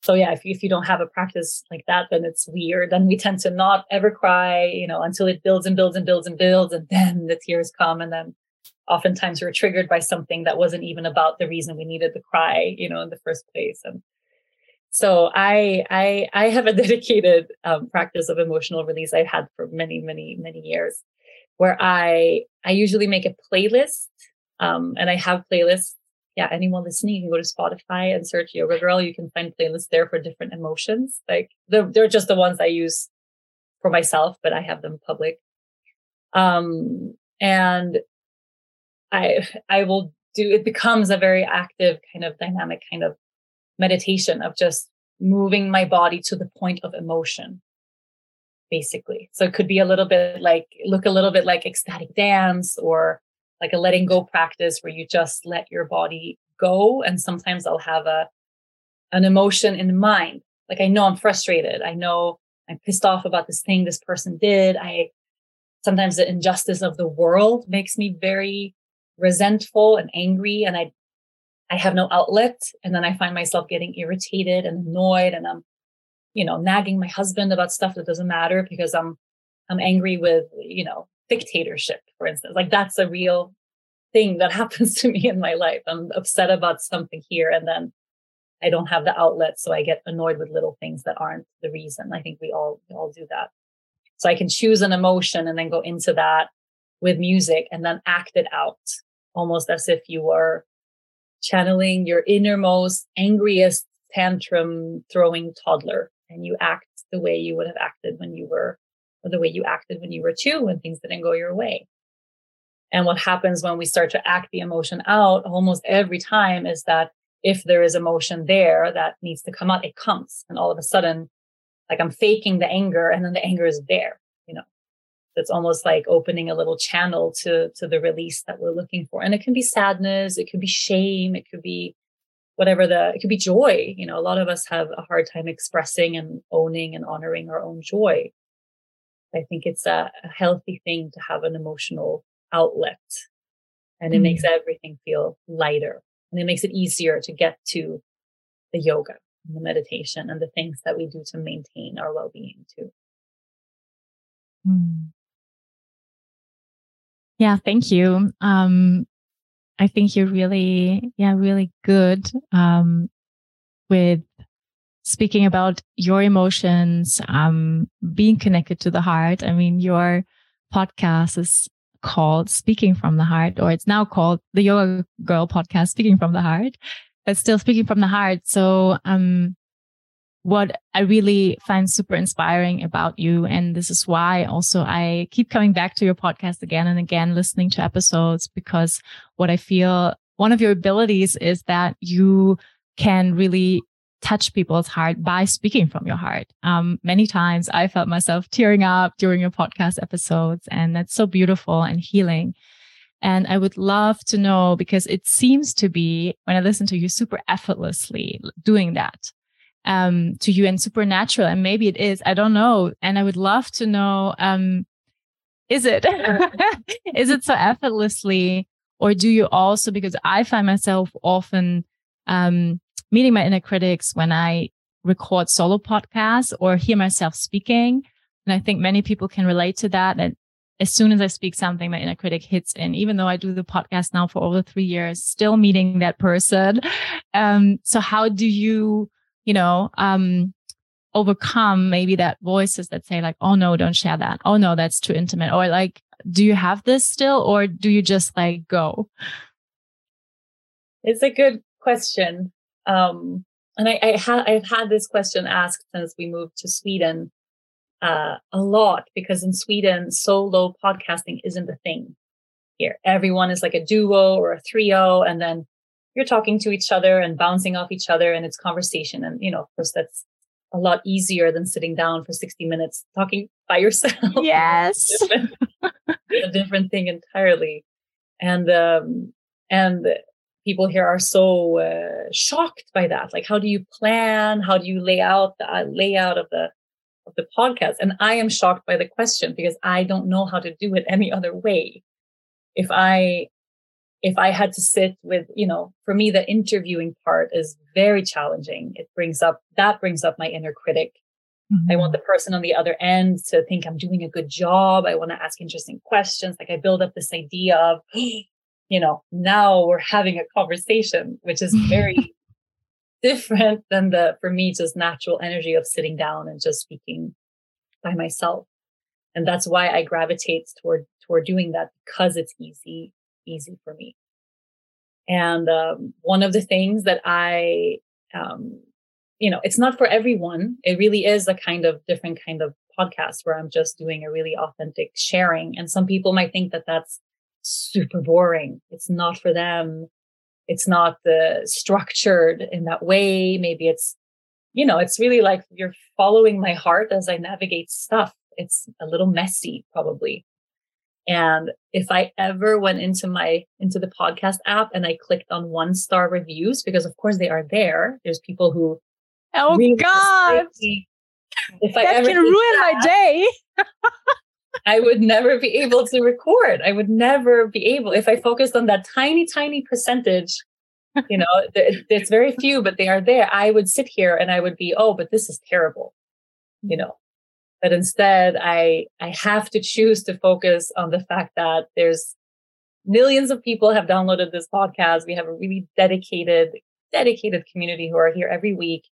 so yeah, if you, if you don't have a practice like that, then it's weird. Then we tend to not ever cry, you know, until it builds and builds and builds and builds, and then the tears come, and then oftentimes we're triggered by something that wasn't even about the reason we needed the cry, you know, in the first place. And so I I I have a dedicated um, practice of emotional release I've had for many many many years, where I I usually make a playlist, um, and I have playlists yeah, anyone listening, you can go to Spotify and search Yoga Girl. You can find playlists there for different emotions. Like they're, they're just the ones I use for myself, but I have them public. Um, and I, I will do, it becomes a very active kind of dynamic kind of meditation of just moving my body to the point of emotion basically. So it could be a little bit like, look a little bit like ecstatic dance or like a letting go practice where you just let your body go. And sometimes I'll have a, an emotion in mind. Like I know I'm frustrated. I know I'm pissed off about this thing this person did. I, sometimes the injustice of the world makes me very resentful and angry and I, I have no outlet. And then I find myself getting irritated and annoyed and I'm, you know, nagging my husband about stuff that doesn't matter because I'm, I'm angry with, you know, dictatorship, for instance. Like that's a real thing that happens to me in my life. I'm upset about something here and then I don't have the outlet. So I get annoyed with little things that aren't the reason. I think we all, we all do that. So I can choose an emotion and then go into that with music and then act it out almost as if you were channeling your innermost, angriest tantrum throwing toddler and you act the way you would have acted when you were or the way you acted when you were two when things didn't go your way. And what happens when we start to act the emotion out almost every time is that if there is emotion there that needs to come out, it comes. And all of a sudden, like I'm faking the anger and then the anger is there, It's almost like opening a little channel to to the release that we're looking for. And it can be sadness, it could be shame, it could be whatever the it could be joy. You know, a lot of us have a hard time expressing and owning and honoring our own joy. I think it's a, a healthy thing to have an emotional outlet and it mm makes everything feel lighter and it makes it easier to get to the yoga and the meditation and the things that we do to maintain our well-being too. Mm. Yeah, thank you. Um, I think you're really, yeah, really good um, with speaking about your emotions, um, being connected to the heart. I mean, your podcast is called Speaking from the Heart, or it's now called the Yoga Girl podcast, Speaking from the Heart, but still speaking from the heart. So, um, what I really find super inspiring about you. And this is why also I keep coming back to your podcast again and again, listening to episodes because what I feel one of your abilities is that you can really touch people's heart by speaking from your heart. Um, many times I felt myself tearing up during your podcast episodes, and that's so beautiful and healing. And I would love to know because it seems to be when I listen to you super effortlessly doing that um, to you and supernatural. And maybe it is, I don't know. And I would love to know, um, is it, is it so effortlessly or do you also, because I find myself often, um, meeting my inner critics when I record solo podcasts or hear myself speaking. And I think many people can relate to that. And as soon as I speak something, my inner critic hits in, even though I do the podcast now for over three years, still meeting that person. Um, so how do you, you know, um, overcome maybe that voices that say like, oh no, don't share that. Oh no, that's too intimate. Or like, do you have this still or do you just like go? It's a good question. Um, and I, I I've had this question asked since we moved to Sweden uh, a lot because in Sweden, solo podcasting isn't a thing here. Everyone is like a duo or a trio, and then you're talking to each other and bouncing off each other, and it's conversation. And you know, of course, that's a lot easier than sitting down for 60 minutes talking by yourself. Yes, a different thing entirely. And um, and people here are so uh, shocked by that. Like, how do you plan? How do you lay out the uh, layout of the of the podcast? And I am shocked by the question because I don't know how to do it any other way. If I if I had to sit with, you know, for me, the interviewing part is very challenging. It brings up that brings up my inner critic. Mm-hmm. I want mm-hmm. the person on the other end to think I'm doing a good job. I want to ask interesting questions. Like I build up this idea of, you know, now we're having a conversation, which is very different than the, for me, just natural energy of sitting down and just speaking by myself. And that's why I gravitate toward, toward doing that because it's easy, easy for me. And um, one of the things that I, um, you know, it's not for everyone. It really is a kind of different kind of podcast where I'm just doing a really authentic sharing. And some people might think that that's super boring. It's not for them. It's not the structured in that way. Maybe it's, you know, it's really like you're following my heart as I navigate stuff. It's a little messy, probably. And if I ever went into my, into the podcast app and I clicked on one star reviews, because of course they are there, there's people who. Oh really God. If I that ever can ruin that, my day. I would never be able to record. I would never be able if I focused on that tiny, tiny percentage. You know, it's very few, but they are there. I would sit here and I would be, oh, but this is terrible. You know, but instead, I I have to choose to focus on the fact that there's millions of people have downloaded this podcast. We have a really dedicated, dedicated community who are here every week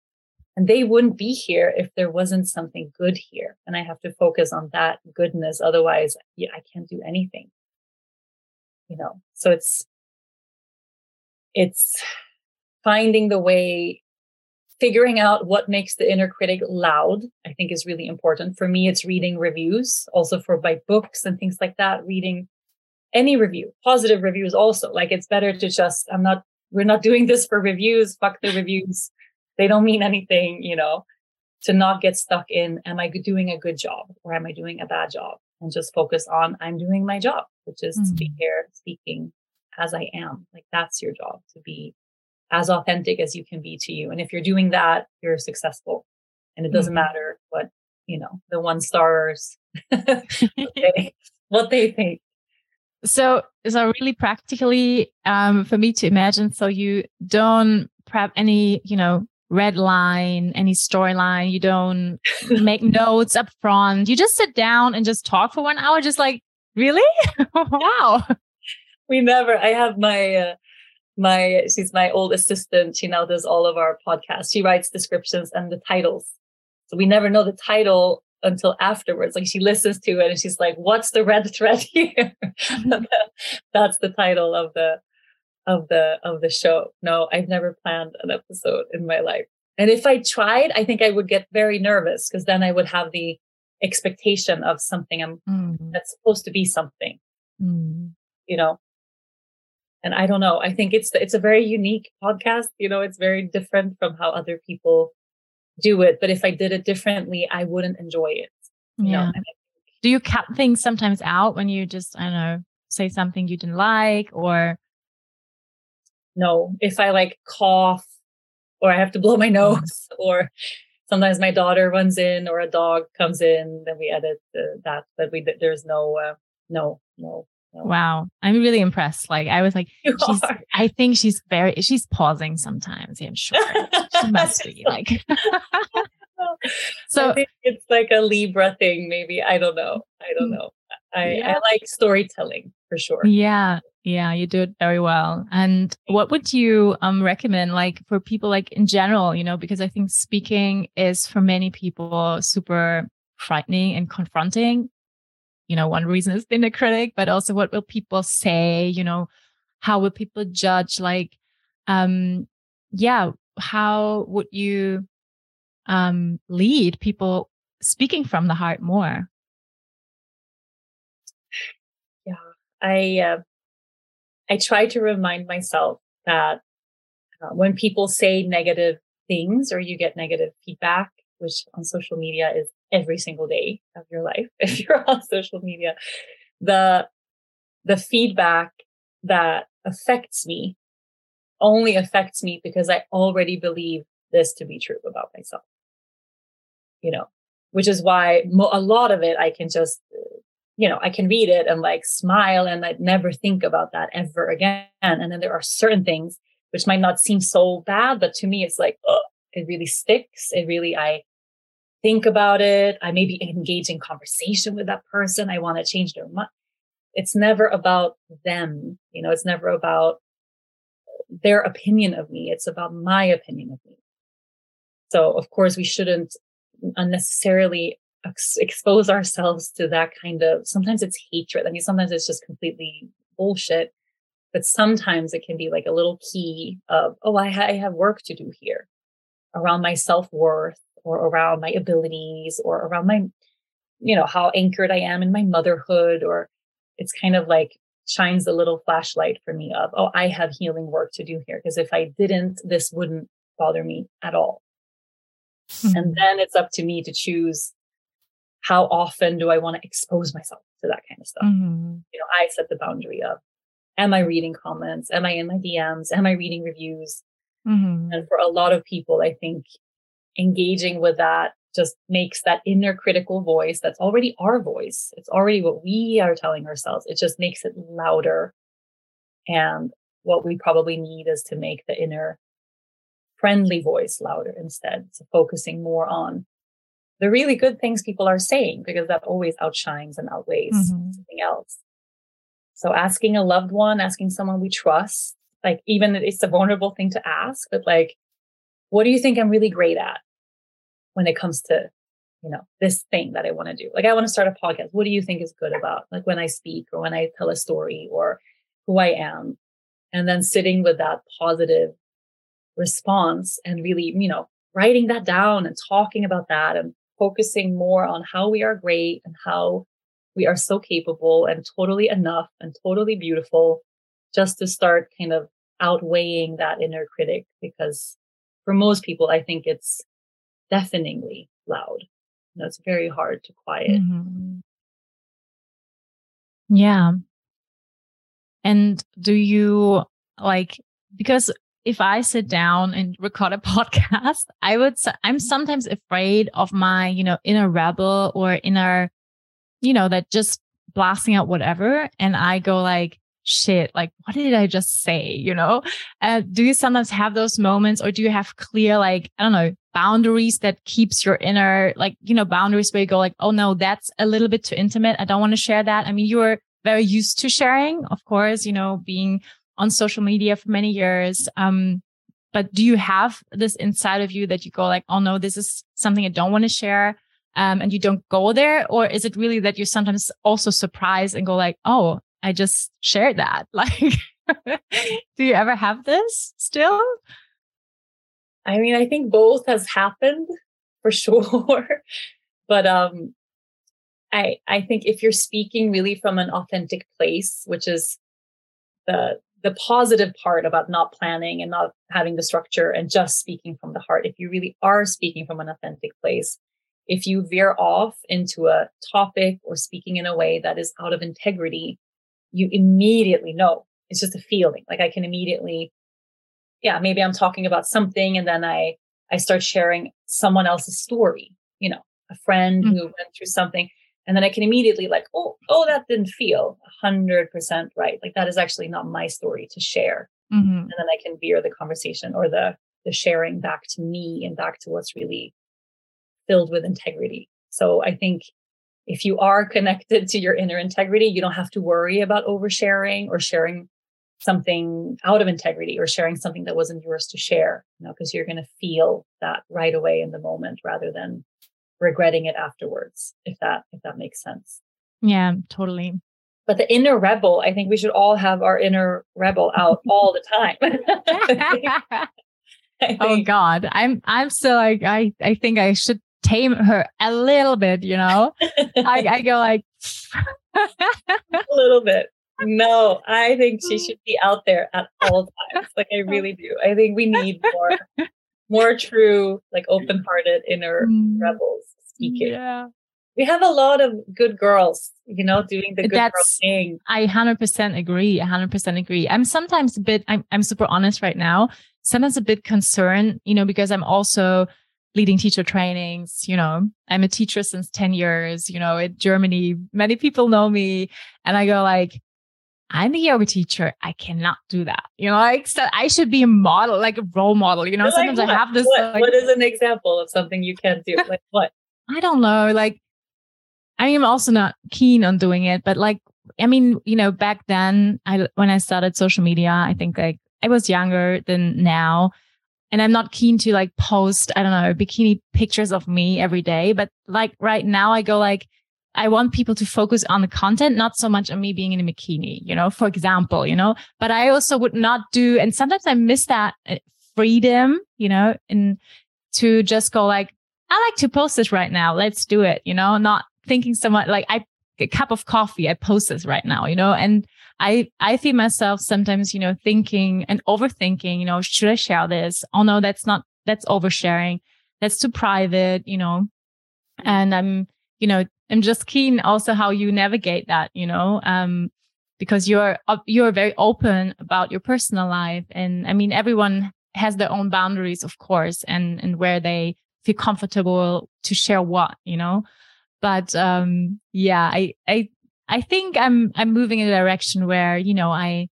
and they wouldn't be here if there wasn't something good here. And I have to focus on that goodness. Otherwise, I can't do anything. You know, so it's, it's finding the way, figuring out what makes the inner critic loud, I think is really important. For me, it's reading reviews, also for my books and things like that, reading any review, positive reviews also. Like it's better to just, I'm not, we're not doing this for reviews, fuck the reviews they don't mean anything, you know, to not get stuck in, am I doing a good job or am I doing a bad job? And just focus on, I'm doing my job, which is mm. to be mm. here speaking as I am. Like that's your job to be as authentic as you can be to you. And if you're doing that, you're successful. And it doesn't mm. matter what, you know, the one stars, what, they, what they think. So, so really practically, um, for me to imagine, so you don't prep any, you know, red line, any storyline. You don't make notes up front. You just sit down and just talk for one hour. Just like, really? wow. We never, I have my, uh, my, she's my old assistant. She now does all of our podcasts. She writes descriptions and the titles. So we never know the title until afterwards. Like she listens to it and she's like, what's the red thread here? That's the title of the, of the of the show. No, I've never planned an episode in my life. And if I tried, I think I would get very nervous because then I would have the expectation of something I'm mm. that's supposed to be something. Mm. You know? And I don't know. I think it's it's a very unique podcast. You know, it's very different from how other people do it. But if I did it differently, I wouldn't enjoy it. Yeah. Know? Do you cut things sometimes out when you just I don't know say something you didn't like or? No, if I like cough or I have to blow my mm-hmm. nose or sometimes my daughter runs in or a dog comes in, then we edit that. But we there's no uh, no no Wow. I'm really impressed. Like I was like, I think she's very, she's pausing sometimes. I'm sure she must be like, so it's like a Libra thing. Maybe. I don't know. I don't mm. know. I, yeah. I like storytelling for sure. Yeah. Yeah. You do it very well. And what would you um, recommend like for people like in general, you know, because I think speaking is for many people super frightening and confronting you know, one reason is being a critic, but also what will people say? You know, how will people judge? Like, um, yeah, how would you um lead people speaking from the heart more? Yeah, I uh, I try to remind myself that uh, when people say negative things or you get negative feedback, which on social media is every single day of your life if you're on social media the the feedback that affects me only affects me because i already believe this to be true about myself. You know which is why mo- a lot of it i can just you know i can read it and like smile and i'd never think about that ever again. And then there are certain things which might not seem so bad but to me it's like it really sticks. It really i think about it. I maybe engage in conversation with that person. I want to change their mind. It's never about them. You know, it's never about their opinion of me. It's about my opinion of me. So of course we shouldn't unnecessarily ex- expose ourselves to that kind of, sometimes it's hatred. I mean, sometimes it's just completely bullshit, but sometimes it can be like a little key of, oh, I, ha- I have work to do here around my self worth or around my abilities or around my, you know, how anchored I am in my motherhood, or it's kind of like shines a little flashlight for me of, oh, I have healing work to do here. Because if I didn't, this wouldn't bother me at all. Mm-hmm. And then it's up to me to choose how often do I want to expose myself to that kind of stuff. Mm-hmm. You know, I set the boundary of, am I reading comments? Am I in my DMs? Am I reading reviews? Mm-hmm. And for a lot of people, I think engaging with that just makes that inner critical voice that's already our voice. It's already what we are telling ourselves. It just makes it louder. And what we probably need is to make the inner friendly voice louder instead. So focusing more on the really good things people are saying because that always outshines and outweighs mm-hmm. something else. So asking a loved one, asking someone we trust, like even it's a vulnerable thing to ask, but like, what do you think I'm really great at when it comes to, you know, this thing that I want to do? Like, I want to start a podcast. What do you think is good about like when I speak or when I tell a story or who I am? And then sitting with that positive response and really, you know, writing that down and talking about that and focusing more on how we are great and how we are so capable and totally enough and totally beautiful just to start kind of outweighing that inner critic because for most people, I think it's deafeningly loud. You know, it's very hard to quiet. Mm-hmm. Yeah. And do you like, because if I sit down and record a podcast, I would, I'm sometimes afraid of my, you know, inner rebel or inner, you know, that just blasting out whatever. And I go like, shit, like, what did I just say? You know, uh, do you sometimes have those moments or do you have clear, like, I don't know, boundaries that keeps your inner, like, you know, boundaries where you go like, oh no, that's a little bit too intimate. I don't want to share that. I mean, you're very used to sharing, of course, you know, being on social media for many years. Um, but do you have this inside of you that you go like, oh no, this is something I don't want to share? Um, and you don't go there? Or is it really that you sometimes also surprised and go like, oh, I just shared that. Like, do you ever have this still? I mean, I think both has happened for sure. but um I I think if you're speaking really from an authentic place, which is the the positive part about not planning and not having the structure and just speaking from the heart, if you really are speaking from an authentic place, if you veer off into a topic or speaking in a way that is out of integrity, you immediately know. It's just a feeling. Like I can immediately, yeah, maybe I'm talking about something and then I I start sharing someone else's story, you know, a friend mm-hmm. who went through something. And then I can immediately like, oh, oh, that didn't feel hundred percent right. Like that is actually not my story to share. Mm-hmm. And then I can veer the conversation or the the sharing back to me and back to what's really filled with integrity. So I think if you are connected to your inner integrity, you don't have to worry about oversharing or sharing something out of integrity or sharing something that wasn't yours to share, you know, because you're going to feel that right away in the moment rather than regretting it afterwards, if that, if that makes sense. Yeah, totally. But the inner rebel, I think we should all have our inner rebel out all the time. oh God. I'm I'm still like I I think I should tame her a little bit, you know? I, I go like a little bit. No, I think she should be out there at all times. Like I really do. I think we need more more true, like open-hearted inner mm. rebels speaking. Yeah. We have a lot of good girls, you know, doing the good That's, girl thing. I 100% agree. 100% agree. I'm sometimes a bit, I'm, I'm super honest right now, sometimes a bit concerned, you know, because I'm also leading teacher trainings. You know, I'm a teacher since 10 years, you know, in Germany, many people know me. And I go like, I'm a yoga teacher. I cannot do that. You know, like so I should be a model, like a role model. You know, like sometimes what? I have this. What? Like, what is an example of something you can do? Like what? I don't know. Like, I am also not keen on doing it, but like, I mean, you know, back then, I when I started social media, I think like I was younger than now and I'm not keen to like post, I don't know, bikini pictures of me every day. But like right now, I go like, I want people to focus on the content, not so much on me being in a bikini, you know, for example, you know, but I also would not do, and sometimes I miss that uh, freedom, you know, and to just go like, I like to post this right now. Let's do it, you know, not thinking so much like I, a cup of coffee, I post this right now, you know, and I I feel myself sometimes, you know, thinking and overthinking, you know, should I share this? Oh no, that's not that's oversharing. That's too private, you know. And I'm, you know, I'm just keen also how you navigate that, you know, um, because you're you're very open about your personal life, and I mean, everyone has their own boundaries, of course, and and where they feel comfortable to share what, you know. But um, yeah, I I I think I'm I'm moving in a direction where you know I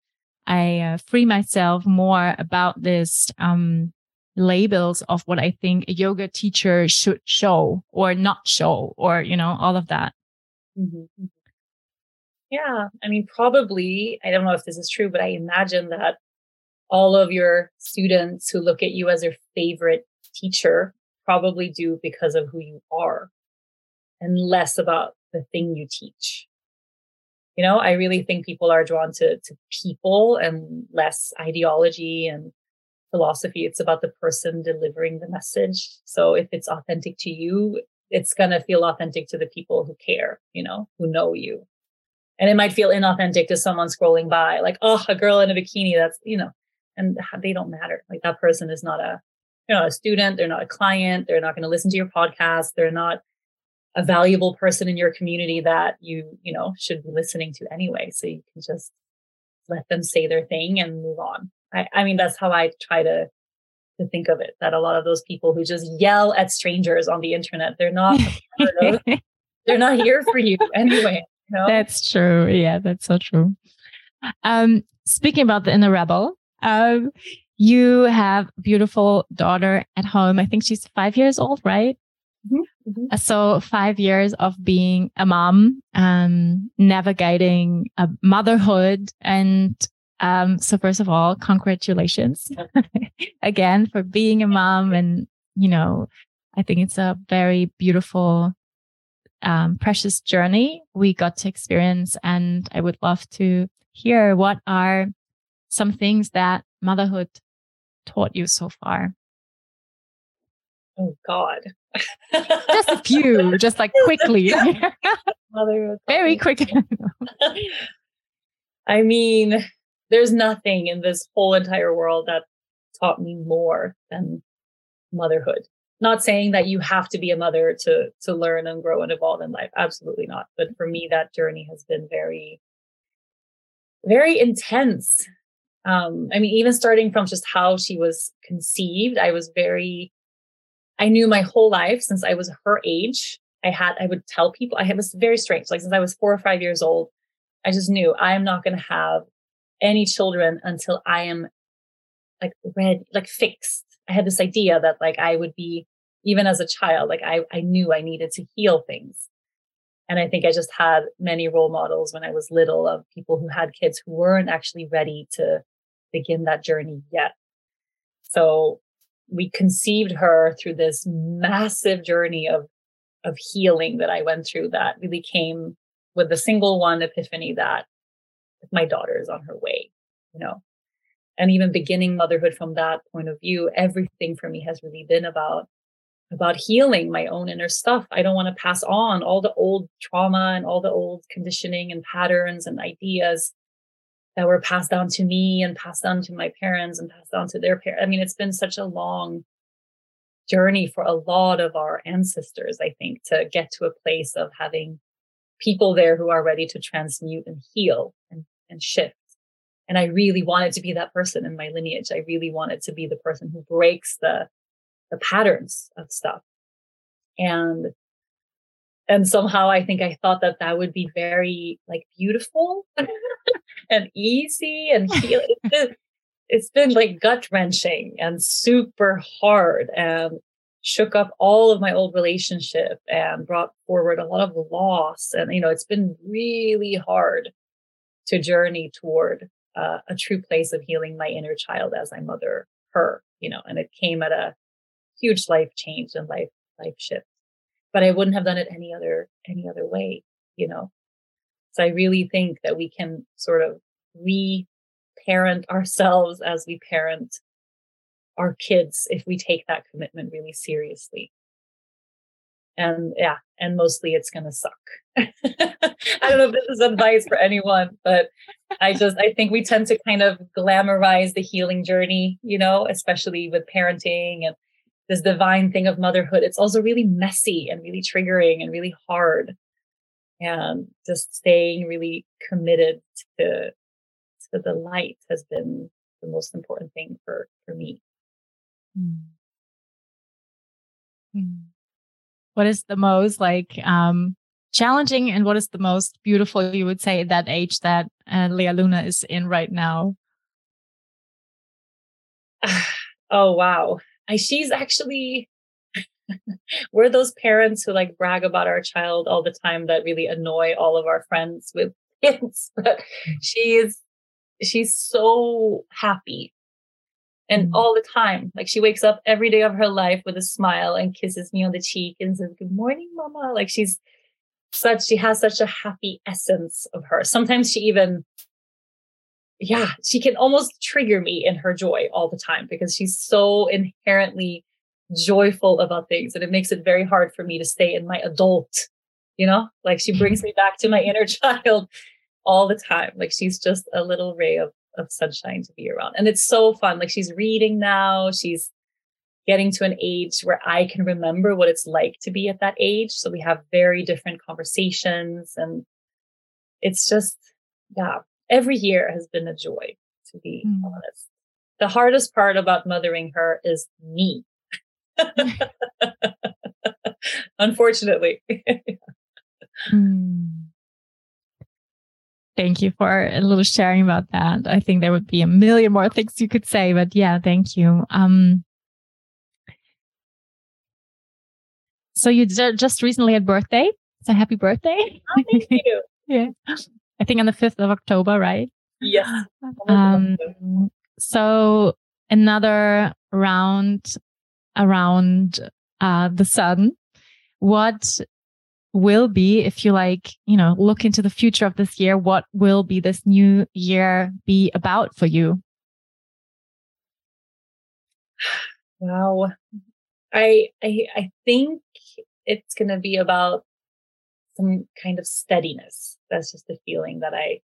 I uh, free myself more about this um, labels of what I think a yoga teacher should show or not show or you know all of that. Mm-hmm. mm-hmm. Yeah, I mean probably I don't know if this is true, but I imagine that all of your students who look at you as their favorite teacher probably do because of who you are and less about the thing you teach you know i really think people are drawn to to people and less ideology and philosophy. It's about the person delivering the message. So if it's authentic to you it's going to feel authentic to the people who care you know who know you. And it might feel inauthentic to someone scrolling by like oh a girl in a bikini that's you know and they don't matter. Like that person is not a you know a student they're not a client they're not going to listen to your podcast they're not a valuable person in your community that you you know should be listening to anyway. So you can just let them say their thing and move on. I, I mean that's how i try to to think of it that a lot of those people who just yell at strangers on the internet they're not they're not here for you anyway you know? that's true. Yeah that's so true. Um speaking about the inner rebel um you have beautiful daughter at home. I think she's five years old right? Mm-hmm. Mm-hmm. So five years of being a mom, um, navigating a motherhood. And um, so first of all, congratulations again for being a mom. And, you know, I think it's a very beautiful, um, precious journey we got to experience. And I would love to hear what are some things that motherhood taught you so far. Oh God. Just a few, just like quickly. Very quick. I mean, there's nothing in this whole entire world that taught me more than motherhood. Not saying that you have to be a mother to to learn and grow and evolve in life. Absolutely not. But for me, that journey has been very, very intense. Um, I mean, even starting from just how she was conceived, I was very I knew my whole life since I was her age. I had, I would tell people, I was very strange. Like since I was four or five years old, I just knew I am not going to have any children until I am like ready, like fixed. I had this idea that like I would be, even as a child, like I, I knew I needed to heal things. And I think I just had many role models when I was little of people who had kids who weren't actually ready to begin that journey yet. So we conceived her through this massive journey of of healing that I went through that really came with the single one epiphany that my daughter is on her way, you know. And even beginning motherhood from that point of view, everything for me has really been about about healing my own inner stuff. I don't want to pass on all the old trauma and all the old conditioning and patterns and ideas that were passed down to me and passed down to my parents and passed down to their parents. I mean, it's been such a long journey for a lot of our ancestors, I think, to get to a place of having people there who are ready to transmute and heal and, and shift. And I really wanted to be that person in my lineage. I really wanted to be the person who breaks the, the patterns of stuff. And and somehow I think I thought that that would be very like beautiful and easy and it's, been, it's been like gut wrenching and super hard and shook up all of my old relationship and brought forward a lot of loss. And, you know, it's been really hard to journey toward uh, a true place of healing my inner child as I mother her, you know, and it came at a huge life change and life, life shift but I wouldn't have done it any other any other way, you know. So I really think that we can sort of re-parent ourselves as we parent our kids if we take that commitment really seriously. And yeah, and mostly it's to suck. I don't know if this is advice for anyone, but I just, I think we tend to kind of glamorize the healing journey, you know, especially with parenting and this divine thing of motherhood, it's also really messy and really triggering and really hard. And just staying really committed to, to the light has been the most important thing for, for me. Mm. What is the most like um, challenging and what is the most beautiful you would say at that age that uh, Lea Luna is in right now? oh wow I, she's actually we're those parents who like brag about our child all the time that really annoy all of our friends with kids but she is she's so happy and mm. all the time. Like she wakes up every day of her life with a smile and kisses me on the cheek and says good morning mama. Like she's such she has such a happy essence of her. Sometimes she even yeah, she can almost trigger me in her joy all the time because she's so inherently joyful about things and it makes it very hard for me to stay in my adult, you know, like she brings me back to my inner child all the time. Like she's just a little ray of, of sunshine to be around. And it's so fun. Like she's reading now. She's getting to an age where I can remember what it's like to be at that age. So we have very different conversations and it's just, yeah, every year has been a joy, to be mm. honest. The hardest part about mothering her is me. Unfortunately. mm. Thank you for a little sharing about that. I think there would be a million more things you could say, but yeah, thank you. Um, so you just recently had birthday. So happy birthday. Oh, thank you. yeah. I think on the 5th of October, right? Yes. Um, so another round around uh, the sun. What will be, if you like, you know, look into the future of this year, what will be this new year be about for you? Wow. I I I think it's going to be about some kind of steadiness. That's just the feeling that I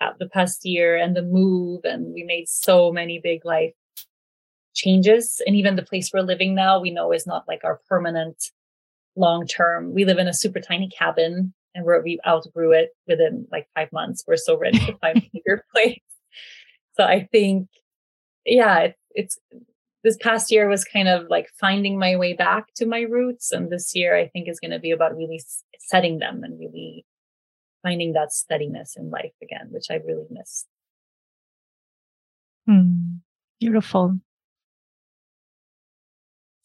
uh, the past year and the move, and we made so many big life changes. And even the place we're living now, we know is not like our permanent long term. We live in a super tiny cabin and we're, we outgrew it within like five months. We're so ready to find a bigger place. So I think, yeah, it, it's this past year was kind of like finding my way back to my roots. And this year I think is going to be about really setting them and really finding that steadiness in life again, which I really missed. Hmm. Beautiful.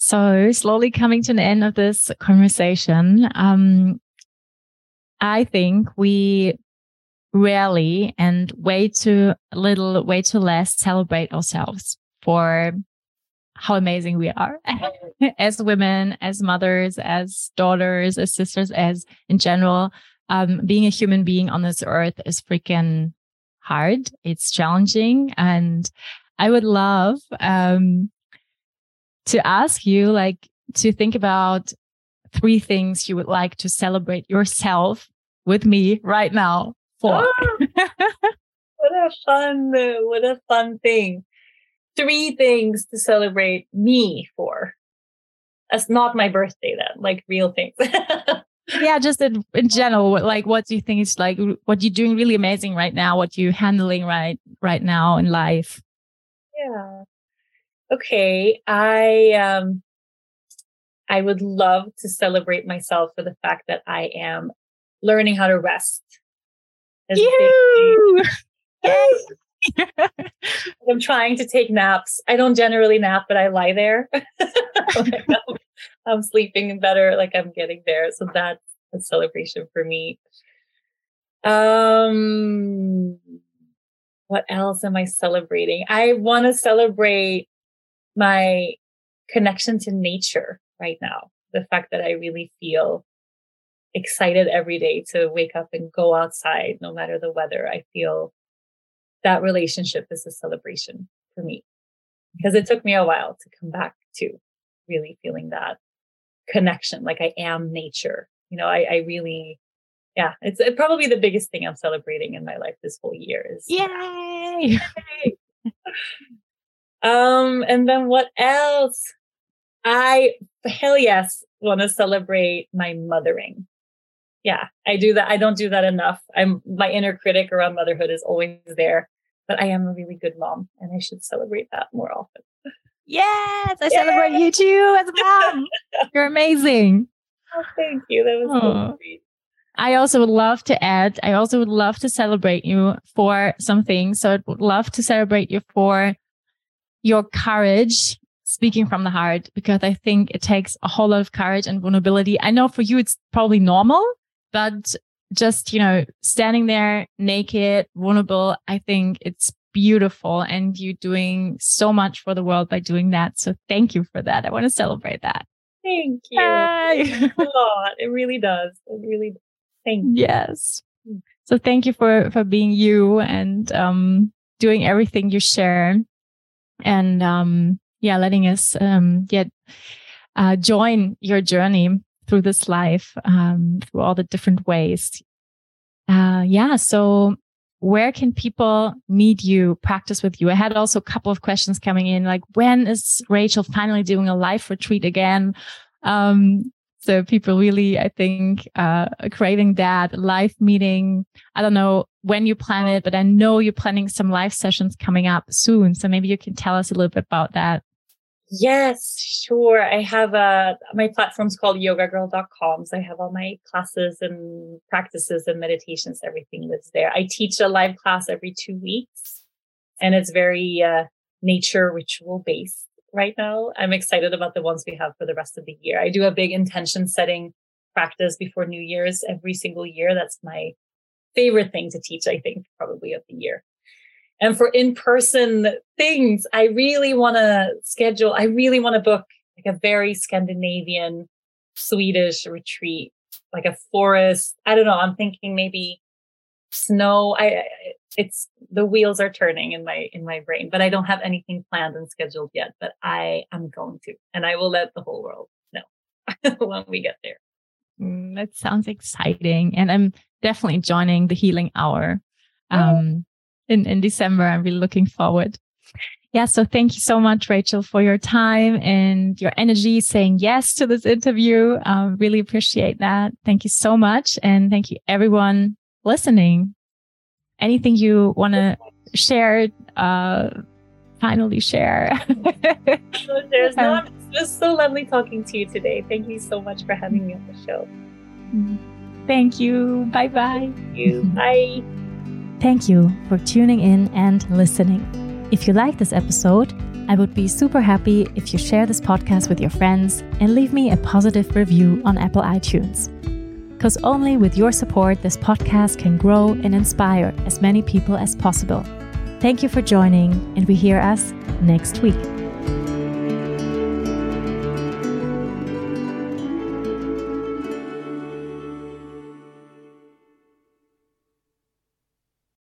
So, slowly coming to an end of this conversation, um, I think we rarely and way too little, way too less celebrate ourselves for how amazing we are as women, as mothers, as daughters, as sisters, as in general. Um, being a human being on this earth is freaking hard. It's challenging. And I would love um, to ask you, like, to think about three things you would like to celebrate yourself with me right now for. Oh, what a fun, what a fun thing. Three things to celebrate me for. That's not my birthday then, like real things. yeah, just in, in general, like what do you think is like what you're doing really amazing right now, what you're handling right right now in life? Yeah okay, I um I would love to celebrate myself for the fact that I am learning how to rest. I'm trying to take naps. I don't generally nap, but I lie there. like I'm, I'm, sleeping better, like I'm getting there. So that's a celebration for me. Um, what else am I celebrating? I want to celebrate my connection to nature right now. The fact that I really feel excited every day to wake up and go outside, no matter the weather. I feel that relationship is a celebration for me because it took me a while to come back to really feeling that connection. Like I am nature. You know, I, I really, yeah, it's probably the biggest thing I'm celebrating in my life this whole year is yay. Um, and then what else? I hell yes want to celebrate my mothering. Yeah, I do that. I don't do that enough. I'm my inner critic around motherhood is always there, but I am a really good mom, and I should celebrate that more often. Yes, I Yay! celebrate you too as a mom. You're amazing. Oh, thank you. That was so sweet. I also would love to add, I also would love to celebrate you for some things. So I would love to celebrate you for your courage speaking from the heart because I think it takes a whole lot of courage and vulnerability. I know for you, it's probably normal, but just, you know, standing there naked, vulnerable, I think it's beautiful and you're doing so much for the world by doing that. So thank you for that. I want to celebrate that. Thank you. a lot. It really does. It really does. Thank you. Yes. Hmm. So thank you for, for being you and, um, doing everything you share and um, yeah, letting us um, get uh, join your journey through this life um, through all the different ways. Uh, yeah, so where can people meet you, practice with you? I had also a couple of questions coming in, like when is Rachel finally doing a life retreat again? Um, so people really, I think, uh, craving that live meeting. I don't know when you plan it, but I know you're planning some live sessions coming up soon. So maybe you can tell us a little bit about that. Yes, sure. I have a, my platform's called yogagirl.com. So I have all my classes and practices and meditations, everything that's there. I teach a live class every two weeks and it's very, uh, nature ritual based right now. I'm excited about the ones we have for the rest of the year. I do a big intention setting practice before New Year's every single year. That's my favorite thing to teach, I think, probably of the year. And for in person things, I really want to schedule, I really want to book like a very Scandinavian, Swedish retreat, like a forest. I don't know. I'm thinking maybe snow. I, it's the wheels are turning in my in my brain but i don't have anything planned and scheduled yet but i am going to and i will let the whole world know when we get there mm, that sounds exciting and i'm definitely joining the healing hour um, in, in December. I'm really looking forward. Yeah. So thank you so much, Rachel, for your time and your energy saying yes to this interview. Um, really appreciate that. Thank you so much. And thank you everyone listening. Anything you want to share, uh, finally share. There's. It was so lovely talking to you today. Thank you so much for having me on the show. Thank you. Bye bye. Thank you. Bye. Thank you for tuning in and listening. If you like this episode, I would be super happy if you share this podcast with your friends and leave me a positive review on Apple iTunes. Because only with your support, this podcast can grow and inspire as many people as possible. Thank you for joining, and we hear us next week.